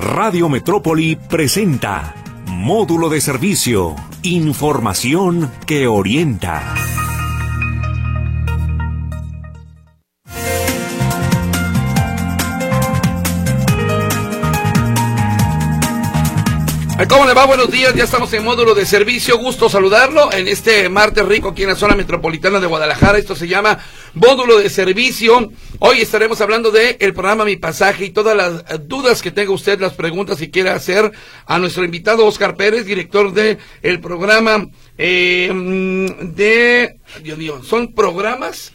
Radio Metrópoli presenta Módulo de Servicio. Información que orienta. ¿Cómo le va? Buenos días, ya estamos en módulo de servicio. Gusto saludarlo en este martes rico aquí en la zona metropolitana de Guadalajara. Esto se llama módulo de servicio. Hoy estaremos hablando de el programa Mi Pasaje y todas las dudas que tenga usted, las preguntas que quiera hacer a nuestro invitado Oscar Pérez, director de el programa eh, de Dios son programas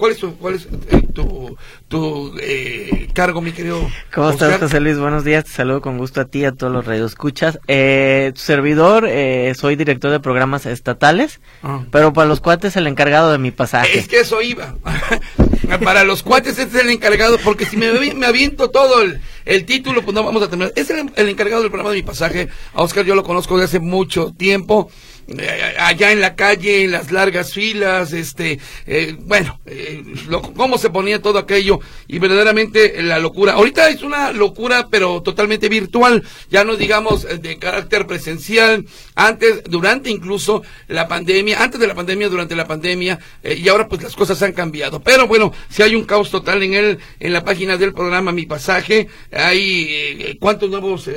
¿Cuál es tu, cuál es, eh, tu, tu eh, cargo, mi querido? ¿Cómo estás, José Luis? Buenos días. Te saludo con gusto a ti y a todos los radioescuchas. Eh, tu servidor, eh, soy director de programas estatales, ah. pero para los cuates el encargado de mi pasaje. Es que eso iba. para los cuates este es el encargado, porque si me, me aviento todo el, el, título, pues no vamos a terminar. Es el, el encargado del programa de mi pasaje. A Oscar yo lo conozco desde hace mucho tiempo. Eh, allá en la calle, en las largas filas, este, eh, bueno, eh, cómo se ponía todo aquello y verdaderamente la locura. Ahorita es una locura, pero totalmente virtual, ya no digamos de carácter presencial, antes, durante incluso la pandemia, antes de la pandemia, durante la pandemia, y ahora pues las cosas han cambiado. Pero bueno, si hay un caos total en el, en la página del programa Mi Pasaje, hay cuántos nuevos,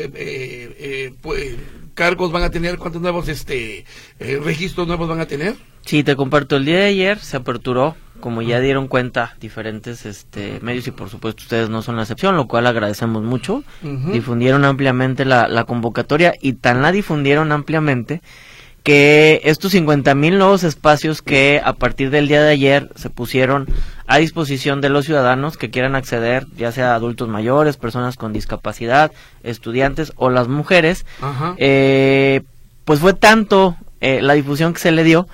pues, cargos van a tener? ¿Cuántos nuevos este eh, registros nuevos van a tener? Sí, te comparto. El día de ayer se aperturó, como ya dieron cuenta diferentes este medios y por supuesto ustedes no son la excepción, lo cual agradecemos mucho. Difundieron ampliamente la, la convocatoria y tan la difundieron ampliamente que estos 50 mil nuevos espacios que a partir del día de ayer se pusieron a disposición de los ciudadanos que quieran acceder, ya sea adultos mayores, personas con discapacidad, estudiantes o las mujeres, eh, pues fue tanto eh, la difusión que se le dio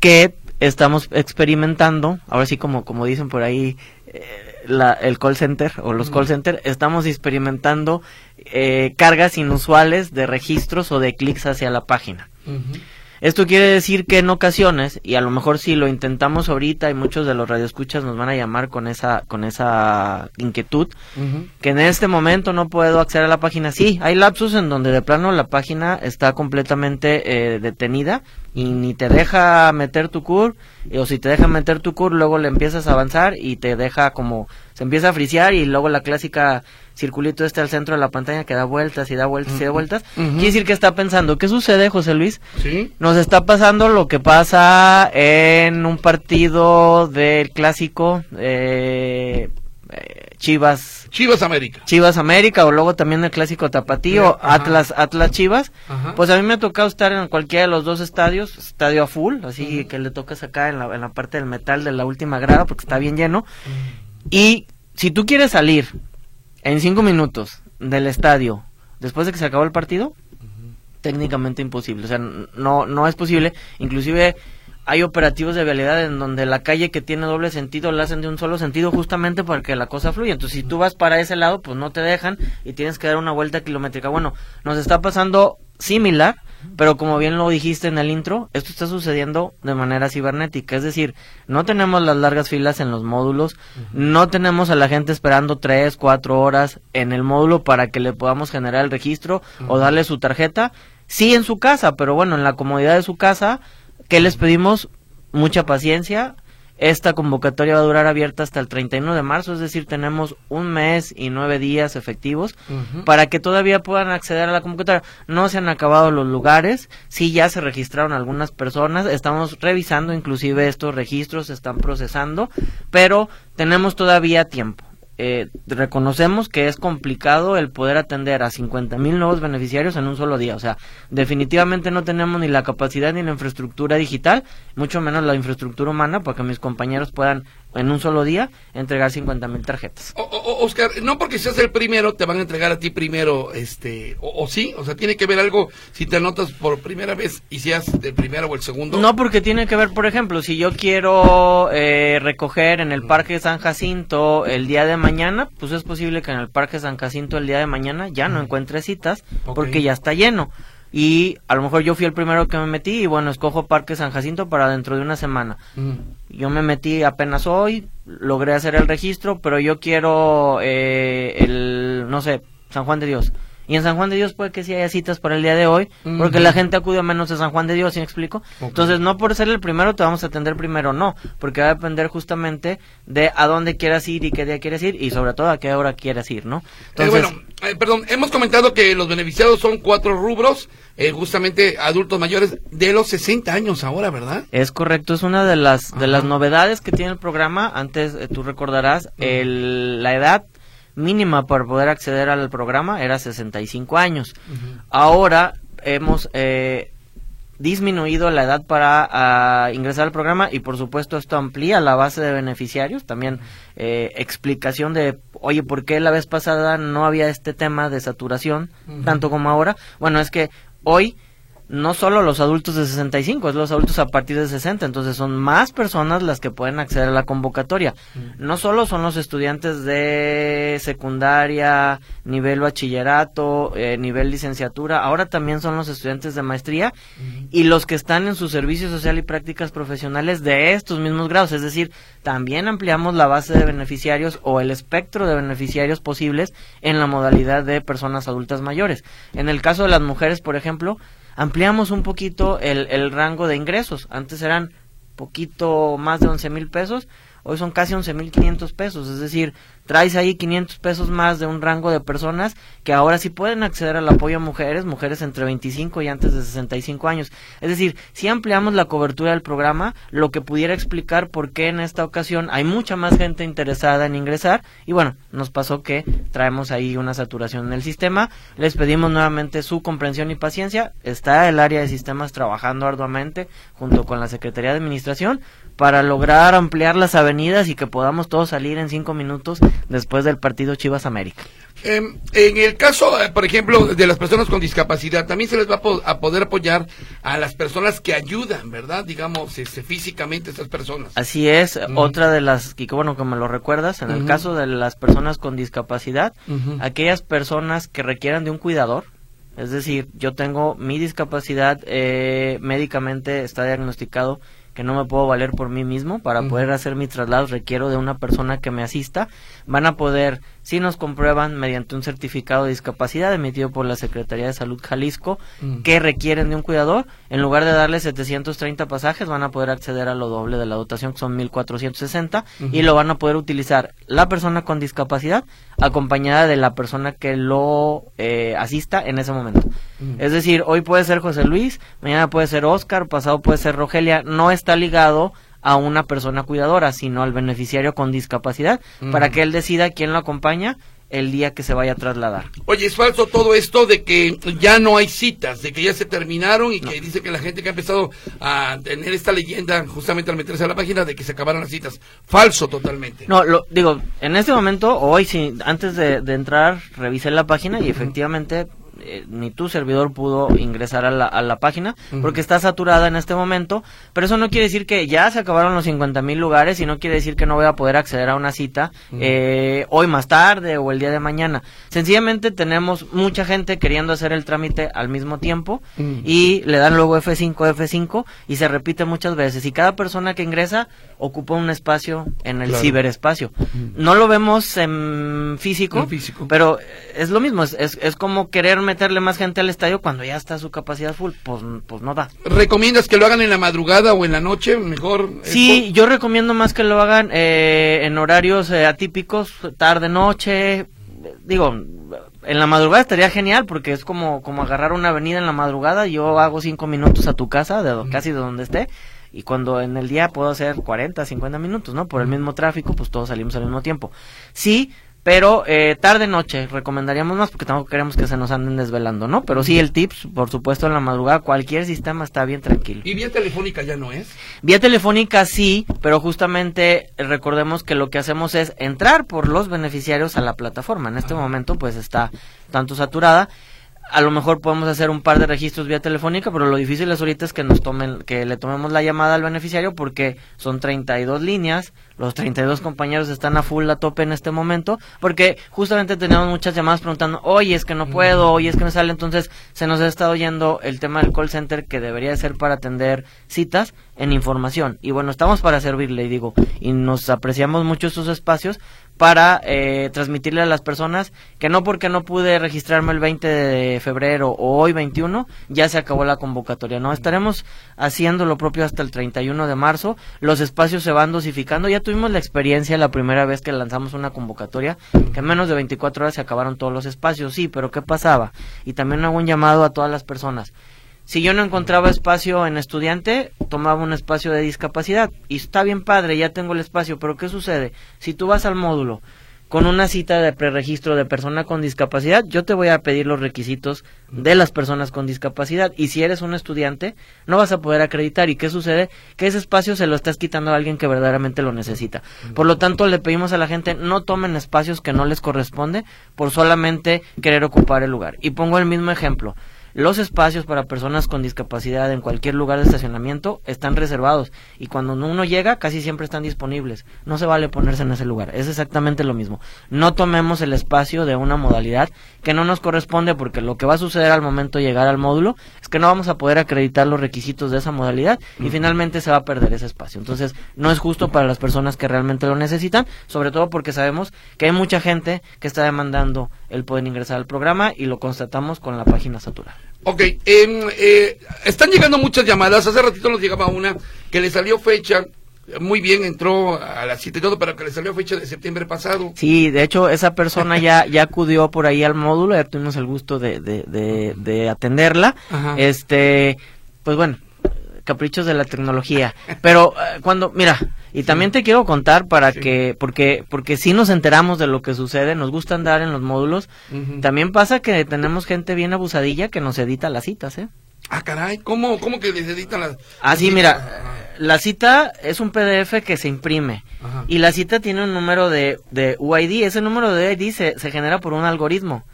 que estamos experimentando, ahora sí como, como dicen por ahí, eh, la, el call center o los call center, estamos experimentando cargas inusuales de registros o de clics hacia la página. Esto quiere decir que en ocasiones, y a lo mejor si lo intentamos ahorita y muchos de los radioescuchas nos van a llamar con esa, con esa inquietud, que en este momento no puedo acceder a la página. Sí, hay lapsos en donde de plano la página está completamente eh, detenida y ni te deja meter tu cur, o si te deja meter tu cur, luego le empiezas a avanzar y te deja como, se empieza a frisear y luego la clásica circulito este al centro de la pantalla que da vueltas y da vueltas y da vueltas. Quiere decir que está pensando, ¿qué sucede, José Luis? ¿Sí? Nos está pasando lo que pasa en un partido del clásico eh, Chivas. Chivas América. Chivas América o luego también el clásico Tapatío, Atlas Atlas Chivas. Pues a mí me ha tocado estar en cualquiera de los dos estadios, estadio a full, así que le tocas acá en la, en la parte del metal de la última grada porque está bien lleno. Y si tú quieres salir en cinco minutos del estadio, después de que se acabó el partido, técnicamente imposible. O sea, no, no es posible. Inclusive hay operativos de vialidad en donde la calle que tiene doble sentido la hacen de un solo sentido justamente para que la cosa fluya. Entonces, si tú vas para ese lado, pues no te dejan y tienes que dar una vuelta kilométrica. Bueno, nos está pasando similar, pero como bien lo dijiste en el intro, esto está sucediendo de manera cibernética, es decir, no tenemos las largas filas en los módulos, no tenemos a la gente esperando tres, cuatro horas en el módulo para que le podamos generar el registro o darle su tarjeta, sí en su casa, pero bueno, en la comodidad de su casa, ¿qué les pedimos? Mucha paciencia, esta convocatoria va a durar abierta hasta el 31 de marzo, es decir, tenemos un mes y nueve días efectivos para que todavía puedan acceder a la convocatoria. No se han acabado los lugares, sí ya se registraron algunas personas, estamos revisando inclusive estos registros, se están procesando, pero tenemos todavía tiempo eh, reconocemos que es complicado el poder atender a 50 mil nuevos beneficiarios en un solo día. O sea, definitivamente no tenemos ni la capacidad ni la infraestructura digital, mucho menos la infraestructura humana para que mis compañeros puedan en un solo día entregar 50 mil tarjetas. Oscar, no porque seas el primero te van a entregar a ti primero, este, o, sí, o sea, tiene que ver algo si te anotas por primera vez y seas el primero o el segundo. No, porque tiene que ver, por ejemplo, si yo quiero eh, recoger en el Parque San Jacinto el día de mañana, pues es posible que en el Parque San Jacinto el día de mañana ya no encuentre citas porque ya está lleno y a lo mejor yo fui el primero que me metí y bueno, escojo Parque San Jacinto para dentro de una semana. Mm. Yo me metí apenas hoy, logré hacer el registro, pero yo quiero eh, el, no sé, San Juan de Dios. Y en San Juan de Dios puede que sí haya citas por el día de hoy, porque la gente acude menos a San Juan de Dios, ¿sí me explico? Entonces, no por ser el primero te vamos a atender primero, no, porque va a depender justamente de a dónde quieras ir y qué día quieres ir y sobre todo a qué hora quieras ir, ¿no? Eh, bueno, eh, perdón, hemos comentado que los beneficiados son cuatro rubros, eh, justamente adultos mayores de los 60 años ahora, ¿verdad? Es correcto, es una de las de las novedades que tiene el programa. Antes tú recordarás el, la edad mínima para poder acceder al programa era 65 años. Ahora hemos eh, disminuido la edad para ah, ingresar al programa y por supuesto esto amplía la base de beneficiarios. También eh, explicación de, oye, ¿por qué la vez pasada no había este tema de saturación tanto como ahora? Bueno, es que hoy no solo los adultos de 65, es los adultos a partir de 60, entonces son más personas las que pueden acceder a la convocatoria. Mm. No solo son los estudiantes de secundaria, nivel bachillerato, eh, nivel licenciatura, ahora también son los estudiantes de maestría y los que están en su servicio social y prácticas profesionales de estos mismos grados, es decir, también ampliamos la base de beneficiarios o el espectro de beneficiarios posibles en la modalidad de personas adultas mayores. En el caso de las mujeres, por ejemplo, ampliamos un poquito el, el rango de ingresos. Antes eran poquito más de 11 mil pesos, hoy son casi 11 mil 500 pesos, es decir, traes ahí 500 pesos más de un rango de personas que ahora sí pueden acceder al apoyo a mujeres, mujeres entre 25 y antes de 65 años. Es decir, si ampliamos la cobertura del programa, lo que pudiera explicar por qué en esta ocasión hay mucha más gente interesada en ingresar y bueno, nos pasó que traemos ahí una saturación en el sistema. Les pedimos nuevamente su comprensión y paciencia. Está el área de sistemas trabajando arduamente junto con la Secretaría de Administración para lograr ampliar las avenidas y que podamos todos salir en cinco minutos después del partido Chivas América. Em, en el caso, eh, por ejemplo, de las personas con discapacidad, también se les va a, poder apoyar a las personas que ayudan, ¿verdad? Digamos, este, físicamente estas personas. Así es, otra de las, y que bueno que me lo recuerdas, en el caso de las personas con discapacidad, aquellas personas que requieran de un cuidador, es decir, yo tengo mi discapacidad eh, médicamente está diagnosticado que no me puedo valer por mí mismo. Para poder hacer mi traslado requiero de una persona que me asista. Van a poder si nos comprueban mediante un certificado de discapacidad emitido por la Secretaría de Salud Jalisco mm. que requieren de un cuidador, en lugar de darle 730 pasajes, van a poder acceder a lo doble de la dotación, que son 1460, y lo van a poder utilizar la persona con discapacidad acompañada de la persona que lo eh, asista en ese momento. Mm. Es decir, hoy puede ser José Luis, mañana puede ser Oscar, pasado puede ser Rogelia, no está ligado a una persona cuidadora, sino al beneficiario con discapacidad, para que él decida quién lo acompaña el día que se vaya a trasladar. Oye, es falso todo esto de que ya no hay citas, de que ya se terminaron y que dice que la gente que ha empezado a tener esta leyenda justamente al meterse a la página de que se acabaron las citas. Falso totalmente. No, lo digo, en este momento, hoy, sí, antes de, entrar, revisé la página y efectivamente eh, ni tu servidor pudo ingresar a la, a la página porque está saturada en este momento, pero eso no quiere decir que ya se acabaron los 50 mil lugares y no quiere decir que no voy a poder acceder a una cita eh, hoy más tarde o el día de mañana. Sencillamente tenemos mucha gente queriendo hacer el trámite al mismo tiempo y le dan luego F5, F5 y se repite muchas veces. Y cada persona que ingresa ocupa un espacio en el ciberespacio. No lo vemos en físico, físico, pero es lo mismo, es, es, es como querer meterle más gente al estadio cuando ya está su capacidad full, pues, pues no da. ¿Recomiendas que lo hagan en la madrugada o en la noche? Mejor. Sí, yo recomiendo más que lo hagan eh, en horarios eh, atípicos, tarde, noche. Digo, en la madrugada estaría genial porque es como, como agarrar una avenida en la madrugada. Yo hago cinco minutos a tu casa, de, casi de donde esté. Y cuando en el día puedo hacer 40, 50 minutos, ¿no? Por el mismo tráfico, pues todos salimos al mismo tiempo. Sí, pero eh, tarde noche recomendaríamos más porque tampoco queremos que se nos anden desvelando, ¿no? Pero sí el tips, por supuesto, en la madrugada cualquier sistema está bien tranquilo. ¿Y vía telefónica ya no es? Vía telefónica sí, pero justamente recordemos que lo que hacemos es entrar por los beneficiarios a la plataforma. En este momento pues está tanto saturada a lo mejor podemos hacer un par de registros vía telefónica, pero lo difícil es ahorita es que nos tomen, que le tomemos la llamada al beneficiario porque son 32 líneas, los 32 compañeros están a full a tope en este momento, porque justamente tenemos muchas llamadas preguntando, oye, es que no puedo, oye, es que no sale, entonces se nos ha estado yendo el tema del call center que debería ser para atender citas en información. Y bueno, estamos para servirle, y digo, y nos apreciamos mucho estos espacios, para eh, transmitirle a las personas que no porque no pude registrarme el 20 de febrero o hoy 21, ya se acabó la convocatoria. No, estaremos haciendo lo propio hasta el 31 de marzo. Los espacios se van dosificando. Ya tuvimos la experiencia la primera vez que lanzamos una convocatoria, que en menos de 24 horas se acabaron todos los espacios. Sí, pero ¿qué pasaba? Y también hago un llamado a todas las personas. Si yo no encontraba espacio en estudiante, tomaba un espacio de discapacidad. Y está bien padre, ya tengo el espacio, pero ¿qué sucede? Si tú vas al módulo con una cita de preregistro de persona con discapacidad, yo te voy a pedir los requisitos de las personas con discapacidad. Y si eres un estudiante, no vas a poder acreditar. ¿Y qué sucede? Que ese espacio se lo estás quitando a alguien que verdaderamente lo necesita. Por lo tanto, le pedimos a la gente no tomen espacios que no les corresponde por solamente querer ocupar el lugar. Y pongo el mismo ejemplo. Los espacios para personas con discapacidad en cualquier lugar de estacionamiento están reservados y cuando uno llega casi siempre están disponibles. No se vale ponerse en ese lugar. Es exactamente lo mismo. No tomemos el espacio de una modalidad que no nos corresponde porque lo que va a suceder al momento de llegar al módulo es que no vamos a poder acreditar los requisitos de esa modalidad y finalmente se va a perder ese espacio. Entonces no es justo para las personas que realmente lo necesitan, sobre todo porque sabemos que hay mucha gente que está demandando el poder ingresar al programa y lo constatamos con la página saturada. Ok, em, eh, están llegando muchas llamadas. Hace ratito nos llegaba una que le salió fecha. Muy bien, entró a las 7 y todo, pero que le salió fecha de septiembre pasado. Sí, de hecho, esa persona ya, ya acudió por ahí al módulo, ya tuvimos el gusto de, de, de, atenderla. Este, pues bueno, caprichos de la tecnología. Pero eh, cuando, mira, y también te quiero contar para que, porque, porque si nos enteramos de lo que sucede, nos gusta andar en los módulos. También pasa que tenemos gente bien abusadilla que nos edita las citas, ¿eh? Ah, caray, ¿cómo, cómo que les editan las Ah, sí, mira, la cita es un PDF que se imprime y la cita tiene un número de, de UID. Ese número de UID se, se genera por un algoritmo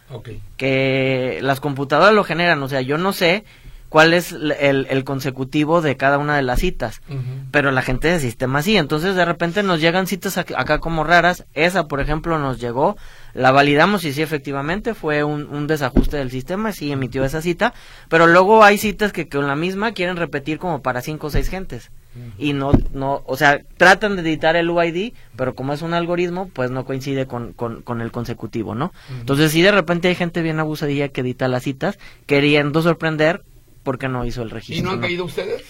que las computadoras lo generan. O sea, yo no sé cuál es el, el, consecutivo de cada una de las citas. Pero la gente de sistema sí. Entonces de repente nos llegan citas acá como raras. Esa, por ejemplo, nos llegó. La validamos y sí, efectivamente, fue un, un desajuste del sistema, sí emitió esa cita. Pero luego hay citas que con la misma quieren repetir como para cinco o seis gentes. Y no, no, o sea, tratan de editar el UID, pero como es un algoritmo, pues no coincide con, con, el consecutivo, ¿no? Entonces, si de repente hay gente bien abusadilla que edita las citas, queriendo sorprender, porque no hizo el registro. ¿Y no han caído ustedes?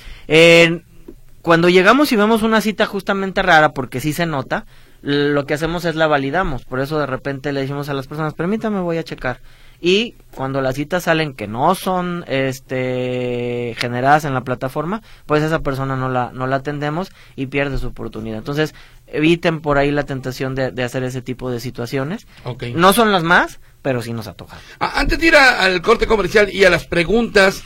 cuando llegamos y vemos una cita justamente rara, porque sí se nota, lo que hacemos es la validamos. Por eso de repente le decimos a las personas, permítame, voy a checar. Y cuando las citas salen que no son este, generadas en la plataforma, pues esa persona no la, no la atendemos y pierde su oportunidad. Entonces, eviten por ahí la tentación de, hacer ese tipo de situaciones. No son las más, pero sí nos ha tocado. Antes de ir al corte comercial y a las preguntas,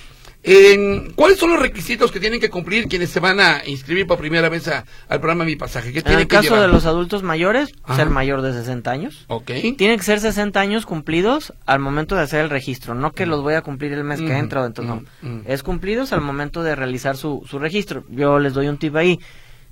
¿Cuáles son los requisitos que tienen que cumplir quienes se van a inscribir por primera vez al programa Mi Pasaje? en el caso de los adultos mayores, ser mayor de 60 años. Ok. Tienen que ser 60 años cumplidos al momento de hacer el registro, no que los voy a cumplir el mes que entra, entonces no. Es cumplidos al momento de realizar su, su registro. Yo les doy un tip ahí.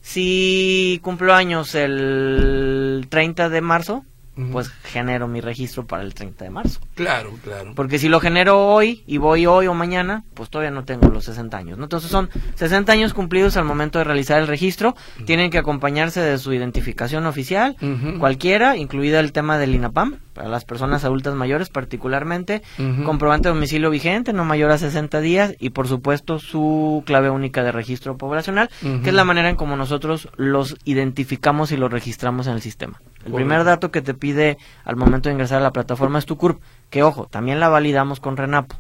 Si cumplo años el 30 de marzo, pues genero mi registro para el 30 de marzo. Claro, claro. Porque si lo genero hoy y voy hoy o mañana, pues todavía no tengo los 60 años. ¿no? Entonces son 60 años cumplidos al momento de realizar el registro. Tienen que acompañarse de su identificación oficial, cualquiera, incluida el tema del INAPAM, para las personas adultas mayores particularmente, comprobante de domicilio vigente, no mayor a 60 días, y por supuesto su clave única de registro poblacional, que es la manera en como nosotros los identificamos y los registramos en el sistema. El primer dato que te pide al momento de ingresar a la plataforma es tu CURP, que ojo, también la validamos con Renapo.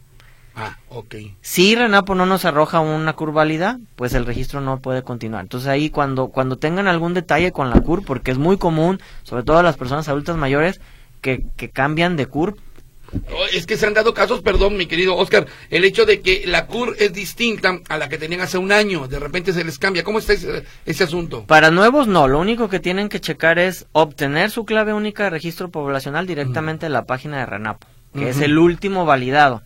Ah, ok. Si Renapo no nos arroja una CURP válida, pues el registro no puede continuar. Entonces ahí cuando, cuando tengan algún detalle con la CURP, porque es muy común, sobre todo a las personas adultas mayores, que, que cambian de CURP Oh, es que se han dado casos, perdón, mi querido Oscar, el hecho de que la CUR es distinta a la que tenían hace un año, de repente se les cambia. ¿Cómo está ese, asunto? Para nuevos no, lo único que tienen que checar es obtener su clave única de registro poblacional directamente en la página de RENAPO que es el último validado.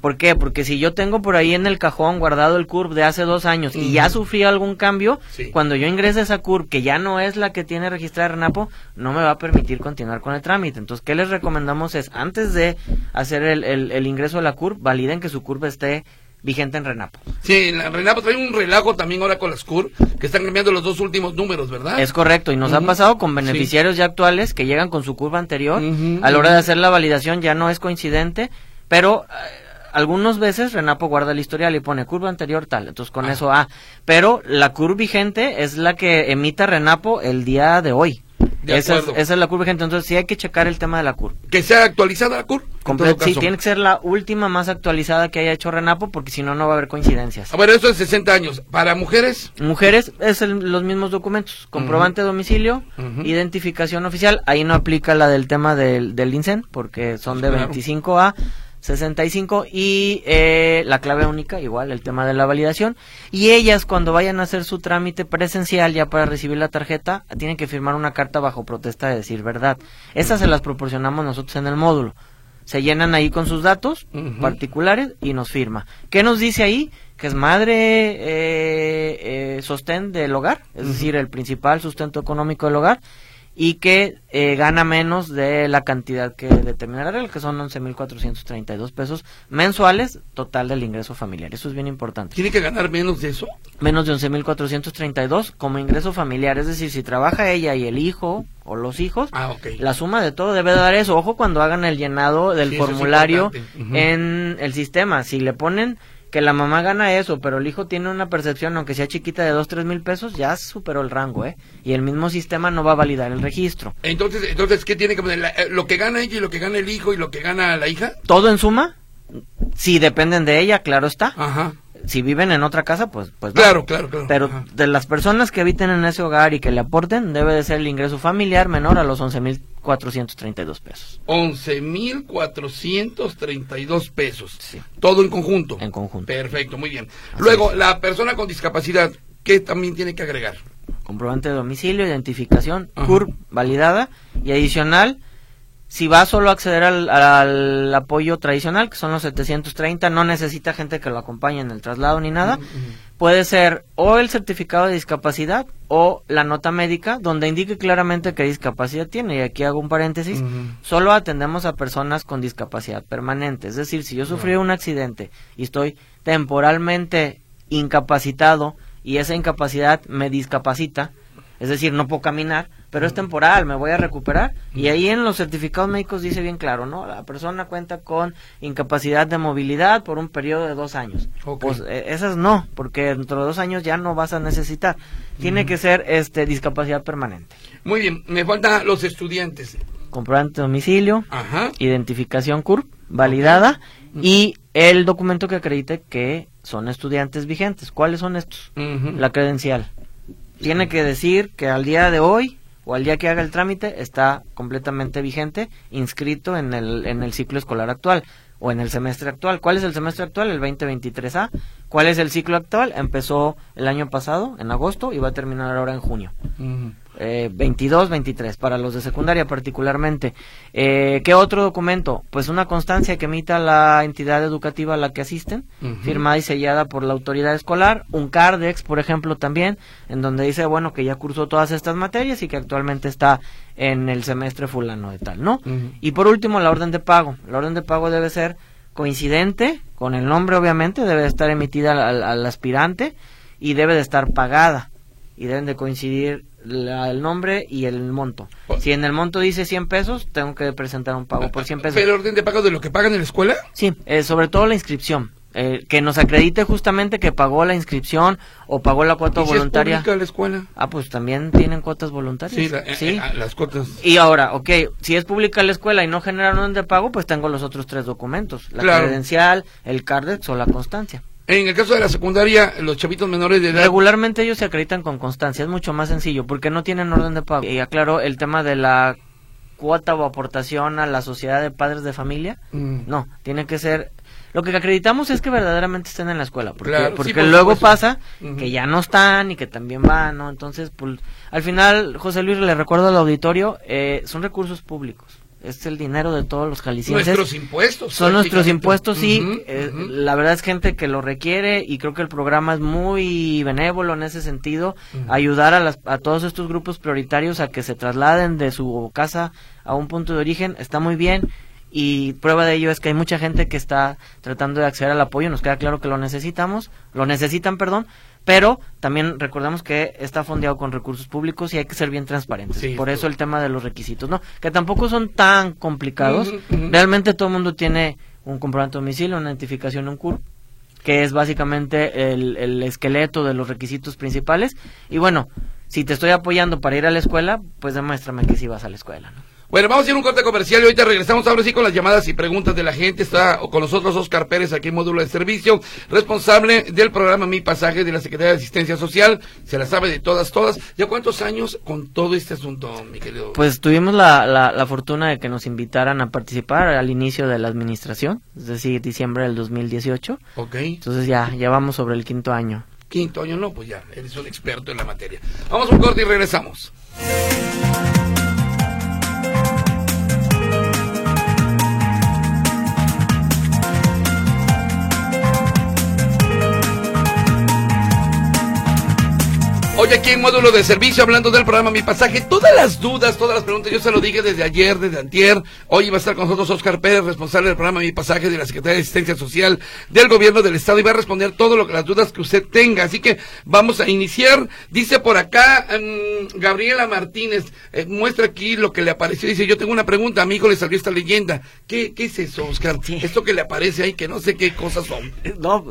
¿Por qué? Porque si yo tengo por ahí en el cajón guardado el CURP de hace dos años y ya sufrí algún cambio, cuando yo ingrese esa CURP, que ya no es la que tiene registrada RENAPO, no me va a permitir continuar con el trámite. Entonces, ¿qué les recomendamos? Es, antes de hacer el, el, ingreso a la CURP, validen que su CURP esté vigente en Renapo. Sí, en Renapo trae un relajo también ahora con las CUR, que están cambiando los dos últimos números, ¿verdad? Es correcto, y nos ha pasado con beneficiarios ya actuales que llegan con su curva anterior, a la hora de hacer la validación ya no es coincidente, pero... Eh, algunas veces Renapo guarda el historial y pone curva anterior tal, entonces con ah. eso ah, pero la curva vigente es la que emita Renapo el día de hoy esa, es, la curva vigente, entonces sí hay que checar el tema de la curva. Que sea actualizada la curva. Sí, tiene que ser la última más actualizada que haya hecho Renapo, porque si no, no va a haber coincidencias. A ver, eso es 60 años. ¿Para mujeres? Mujeres es los mismos documentos. Comprobante de domicilio, identificación oficial. Ahí no aplica la del tema del, del INSEN, porque son de 25 a 65 y eh, la clave única, igual el tema de la validación. Y ellas cuando vayan a hacer su trámite presencial ya para recibir la tarjeta, tienen que firmar una carta bajo protesta de decir verdad. Esas se las proporcionamos nosotros en el módulo. Se llenan ahí con sus datos particulares y nos firma. ¿Qué nos dice ahí? Que es madre eh, eh, sostén del hogar, es decir, el principal sustento económico del hogar y que eh, gana menos de la cantidad que determina la regla, que son 11.432 pesos mensuales total del ingreso familiar. Eso es bien importante. ¿Tiene que ganar menos de eso? Menos de 11.432 como ingreso familiar. Es decir, si trabaja ella y el hijo o los hijos, ah, la suma de todo debe dar eso. Ojo cuando hagan el llenado del formulario en el sistema. Si le ponen que la mamá gana eso, pero el hijo tiene una percepción, aunque sea chiquita, de dos, tres mil pesos, ya superó el rango, ¿eh? Y el mismo sistema no va a validar el registro. Entonces, entonces ¿qué tiene que poner? Eh, ¿Lo que gana ella y lo que gana el hijo y lo que gana la hija? Todo en suma. Si dependen de ella, claro está. Ajá si viven en otra casa, pues, pues claro, claro, claro. Pero de las personas que habiten en ese hogar y que le aporten, debe de ser el ingreso familiar menor a los 11.432 pesos. 11.432 pesos. Sí. Todo en conjunto. En conjunto. Perfecto, muy bien. Luego, la persona con discapacidad, ¿qué también tiene que agregar? Comprobante de domicilio, identificación, CURP validada y adicional si va solo a acceder al, apoyo tradicional, que son los 730, no necesita gente que lo acompañe en el traslado ni nada. Puede ser o el certificado de discapacidad o la nota médica donde indique claramente qué discapacidad tiene. Y aquí hago un paréntesis. Solo atendemos a personas con discapacidad permanente. Es decir, si yo sufrí un accidente y estoy temporalmente incapacitado y esa incapacidad me discapacita, es decir, no puedo caminar, pero es temporal, me voy a recuperar. Y ahí en los certificados médicos dice bien claro, ¿no? La persona cuenta con incapacidad de movilidad por un periodo de dos años. Pues eh, esas no, porque dentro de dos años ya no vas a necesitar. Tiene que ser este discapacidad permanente. Muy bien, me faltan los estudiantes. Comprobante de domicilio, identificación CURP validada y el documento que acredite que son estudiantes vigentes. ¿Cuáles son estos? La credencial. Tiene que decir que al día de hoy o al día que haga el trámite está completamente vigente, inscrito en el, en el ciclo escolar actual o en el semestre actual. ¿Cuál es el semestre actual? El 2023A. ¿Cuál es el ciclo actual? Empezó el año pasado, en agosto, y va a terminar ahora en junio eh, 22, 23, para los de secundaria particularmente. Eh, ¿Qué otro documento? Pues una constancia que emita la entidad educativa a la que asisten, firmada y sellada por la autoridad escolar, un CARDEX, por ejemplo, también, en donde dice, bueno, que ya cursó todas estas materias y que actualmente está en el semestre fulano de tal, ¿no? Y por último, la orden de pago. La orden de pago debe ser coincidente con el nombre, obviamente, debe estar emitida al aspirante y debe de estar pagada y deben de coincidir el nombre y el monto. Si en el monto dice 100 pesos, tengo que presentar un pago por 100 pesos. ¿Pero orden de pago de lo que pagan en la escuela? Sí, eh, sobre todo la inscripción. Eh, que nos acredite justamente que pagó la inscripción o pagó la cuota voluntaria. Es la escuela? Ah, pues también tienen cuotas voluntarias. Sí, eh, las cuotas. Y ahora, ok, si es pública la escuela y no genera orden de pago, pues tengo los otros tres documentos: la credencial, el CARDEX o la constancia. En el caso de la secundaria, los chavitos menores de edad. Regularmente ellos se acreditan con constancia, es mucho más sencillo porque no tienen orden de pago. Y aclaro el tema de la cuota o aportación a la sociedad de padres de familia. Mm. No, tiene que ser. Lo que acreditamos es que verdaderamente estén en la escuela, porque, porque luego pasa que ya no están y que también van, ¿no? Entonces, pues, al final, José Luis, le recuerdo al auditorio, eh, son recursos públicos es el dinero de todos los jaliscienses. Nuestros impuestos. Son nuestros impuestos, sí. Eh, la verdad es gente que lo requiere y creo que el programa es muy benévolo en ese sentido. Ayudar a, las, a todos estos grupos prioritarios a que se trasladen de su casa a un punto de origen está muy bien y prueba de ello es que hay mucha gente que está tratando de acceder al apoyo, nos queda claro que lo necesitamos, lo necesitan, perdón, pero también recordamos que está fondeado con recursos públicos y hay que ser bien transparentes. Por eso el tema de los requisitos, ¿no? Que tampoco son tan complicados. Realmente todo el mundo tiene un comprobante de domicilio, una identificación, un CUR, que es básicamente el, el esqueleto de los requisitos principales. Y bueno, si te estoy apoyando para ir a la escuela, pues demuéstrame que sí vas a la escuela, ¿no? Bueno, vamos a ir a un corte comercial y ahorita regresamos ahora sí con las llamadas y preguntas de la gente. Está con nosotros Oscar Pérez aquí en módulo de servicio, responsable del programa Mi Pasaje de la Secretaría de Asistencia Social. Se la sabe de todas, todas. ¿Ya cuántos años con todo este asunto, mi querido? Pues tuvimos la, la, fortuna de que nos invitaran a participar al inicio de la administración, es decir, diciembre del 2018. Ok. Entonces ya, ya vamos sobre el quinto año. Quinto año, no, pues ya, eres un experto en la materia. Vamos a un corte y regresamos. Hoy aquí en módulo de servicio, hablando del programa Mi Pasaje, todas las dudas, todas las preguntas, yo se lo dije desde ayer, desde antier. Hoy va a estar con nosotros Oscar Pérez, responsable del programa Mi Pasaje de la Secretaría de Asistencia Social del Gobierno del Estado, y va a responder todo lo que las dudas que usted tenga. Así que vamos a iniciar. Dice por acá mm, Gabriela Martínez, eh, muestra aquí lo que le apareció. Dice, yo tengo una pregunta, a mi hijo le salió esta leyenda. ¿Qué, qué es eso, Oscar? Esto que le aparece ahí, que no sé qué cosas son. No,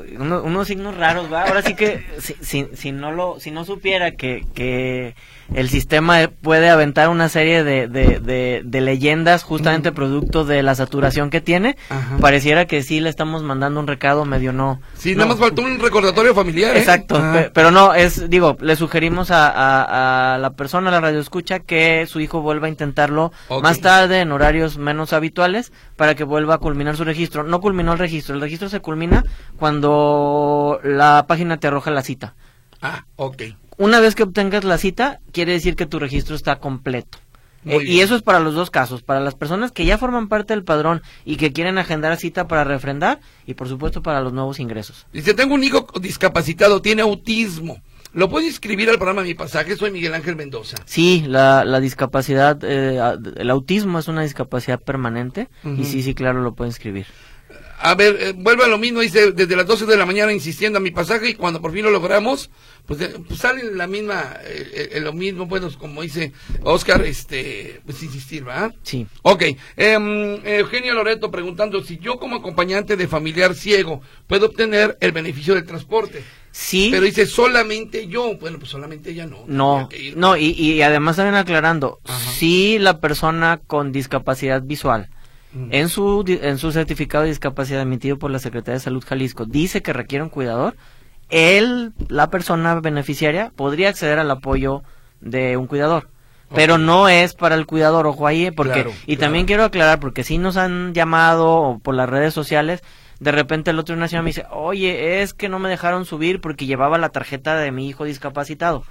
unos signos raros, ¿va? Ahora sí que si, si, si no lo, si no supiera que, que el sistema puede aventar una serie de, de, leyendas justamente producto de la saturación que tiene, pareciera que sí le estamos mandando un recado medio no. Sí, nada más faltó un recordatorio familiar. ¿eh? Exacto, pero no, es, digo, le sugerimos a, a, la persona, a la radio escucha, que su hijo vuelva a intentarlo más tarde en horarios menos habituales para que vuelva a culminar su registro. No culminó el registro, el registro se culmina cuando la página te arroja la cita. Ah, ok. Una vez que obtengas la cita, quiere decir que tu registro está completo. Eh, y eso es para los dos casos, para las personas que ya forman parte del padrón y que quieren agendar cita para refrendar y por supuesto para los nuevos ingresos. Dice, tengo un hijo discapacitado, tiene autismo. ¿Lo puedo inscribir al programa Mi Pasaje? Soy Miguel Ángel Mendoza. Sí, la, la discapacidad, eh, el autismo es una discapacidad permanente y sí, sí, claro, lo puedo inscribir. A ver, eh, vuelve a lo mismo, dice, desde las 12 de la mañana insistiendo a mi pasaje y cuando por fin lo logramos, pues, eh, pues sale la misma, eh, lo mismo, bueno, como dice Oscar, este, pues insistir, ¿verdad? Sí. Ok, em, Eugenio Loreto preguntando si yo como acompañante de familiar ciego puedo obtener el beneficio del transporte. Sí. Pero dice solamente yo. Bueno, pues solamente ella no. No, no, y, y además también aclarando, si la persona con discapacidad visual en su, en su certificado de discapacidad emitido por la Secretaría de Salud Jalisco dice que requiere un cuidador, él, la persona beneficiaria, podría acceder al apoyo de un cuidador. Pero no es para el cuidador, ojo ahí, porque, y también quiero aclarar, porque si nos han llamado por las redes sociales, de repente el otro nacional me dice, oye, es que no me dejaron subir porque llevaba la tarjeta de mi hijo discapacitado,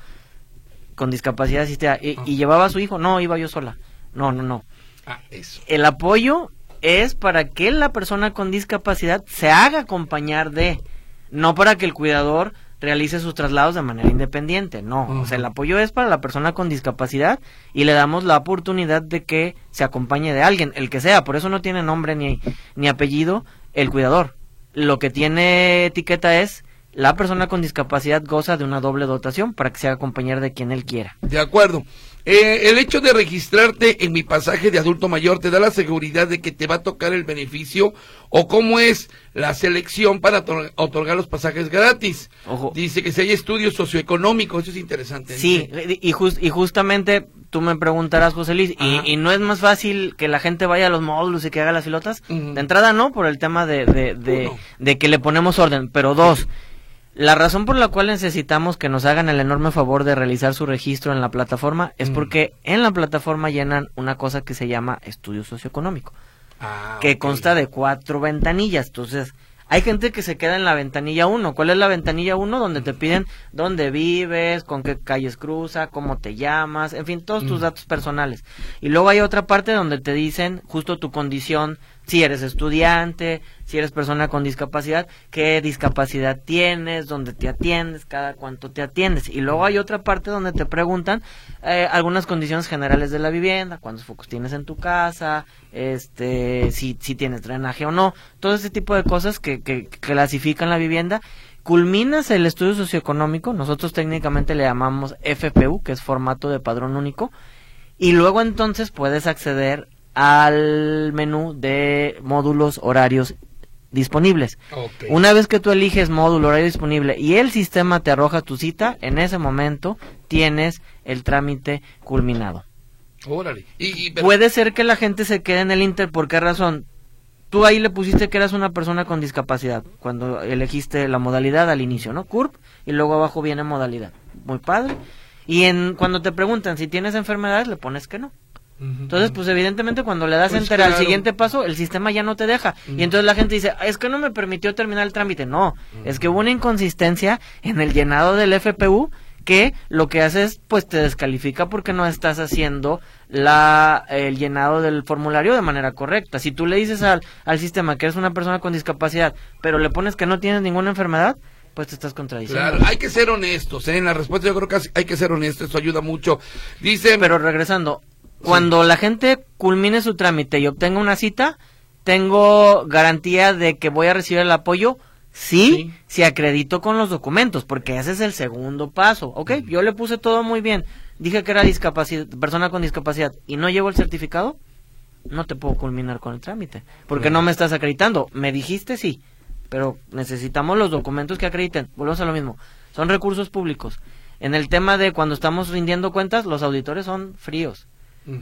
con discapacidad asistida, y, y llevaba a su hijo, no, iba yo sola. No, no, no. Ah, eso. El apoyo es para que la persona con discapacidad se haga acompañar de, no para que el cuidador realice sus traslados de manera independiente, no, o sea, el apoyo es para la persona con discapacidad y le damos la oportunidad de que se acompañe de alguien, el que sea, por eso no tiene nombre ni, ni apellido el cuidador. Lo que tiene etiqueta es la persona con discapacidad goza de una doble dotación para que se haga acompañar de quien él quiera. De acuerdo. Eh, el hecho de registrarte en mi pasaje de adulto mayor te da la seguridad de que te va a tocar el beneficio o cómo es la selección para otorgar los pasajes gratis. Dice que si hay estudios socioeconómicos, eso es interesante. Sí, y, y justamente tú me preguntarás, José Luis, y, no es más fácil que la gente vaya a los módulos y que haga las filotas? De entrada no, por el tema de, de, de que le ponemos orden, pero dos. La razón por la cual necesitamos que nos hagan el enorme favor de realizar su registro en la plataforma es mm. porque en la plataforma llenan una cosa que se llama estudio socioeconómico, ah, que consta de cuatro ventanillas. Entonces, hay gente que se queda en la ventanilla 1. ¿Cuál es la ventanilla 1? Donde te piden dónde vives, con qué calles cruza, cómo te llamas, en fin, todos tus mm. datos personales. Y luego hay otra parte donde te dicen justo tu condición si eres estudiante, si eres persona con discapacidad, qué discapacidad tienes, dónde te atiendes, cada cuánto te atiendes. Y luego hay otra parte donde te preguntan eh, algunas condiciones generales de la vivienda, cuántos focos tienes en tu casa, este, si, si tienes drenaje o no, todo ese tipo de cosas que, que clasifican la vivienda. Culminas el estudio socioeconómico, nosotros técnicamente le llamamos FPU, que es formato de padrón único, y luego entonces puedes acceder al menú de módulos horarios disponibles. Una vez que tú eliges módulo horario disponible y el sistema te arroja tu cita, en ese momento tienes el trámite culminado. Órale. Y, Puede ser que la gente se quede en el Inter, ¿por qué razón? Tú ahí le pusiste que eras una persona con discapacidad cuando elegiste la modalidad al inicio, ¿no? CURP y luego abajo viene modalidad. Muy padre. Y en cuando te preguntan si tienes enfermedades le pones que no. Entonces, pues evidentemente cuando le das pues enter al siguiente paso, el sistema ya no te deja. Y entonces la gente dice, es que no me permitió terminar el trámite. No, es que hubo una inconsistencia en el llenado del FPU que lo que hace es, pues te descalifica porque no estás haciendo la, el llenado del formulario de manera correcta. Si tú le dices al, al sistema que eres una persona con discapacidad, pero le pones que no tienes ninguna enfermedad, pues te estás contradiciendo. Claro, hay que ser honestos, ¿eh? En la respuesta yo creo que hay que ser honestos, eso ayuda mucho. Dice... Pero regresando, cuando la gente culmine su trámite y obtenga una cita, tengo garantía de que voy a recibir el apoyo. Sí, si acredito con los documentos, porque ese es el segundo paso. Ok, yo le puse todo muy bien. Dije que era discapacidad, persona con discapacidad y no llevo el certificado, no te puedo culminar con el trámite, porque no me estás acreditando. Me dijiste sí, pero necesitamos los documentos que acrediten. Volvemos a lo mismo. Son recursos públicos. En el tema de cuando estamos rindiendo cuentas, los auditores son fríos.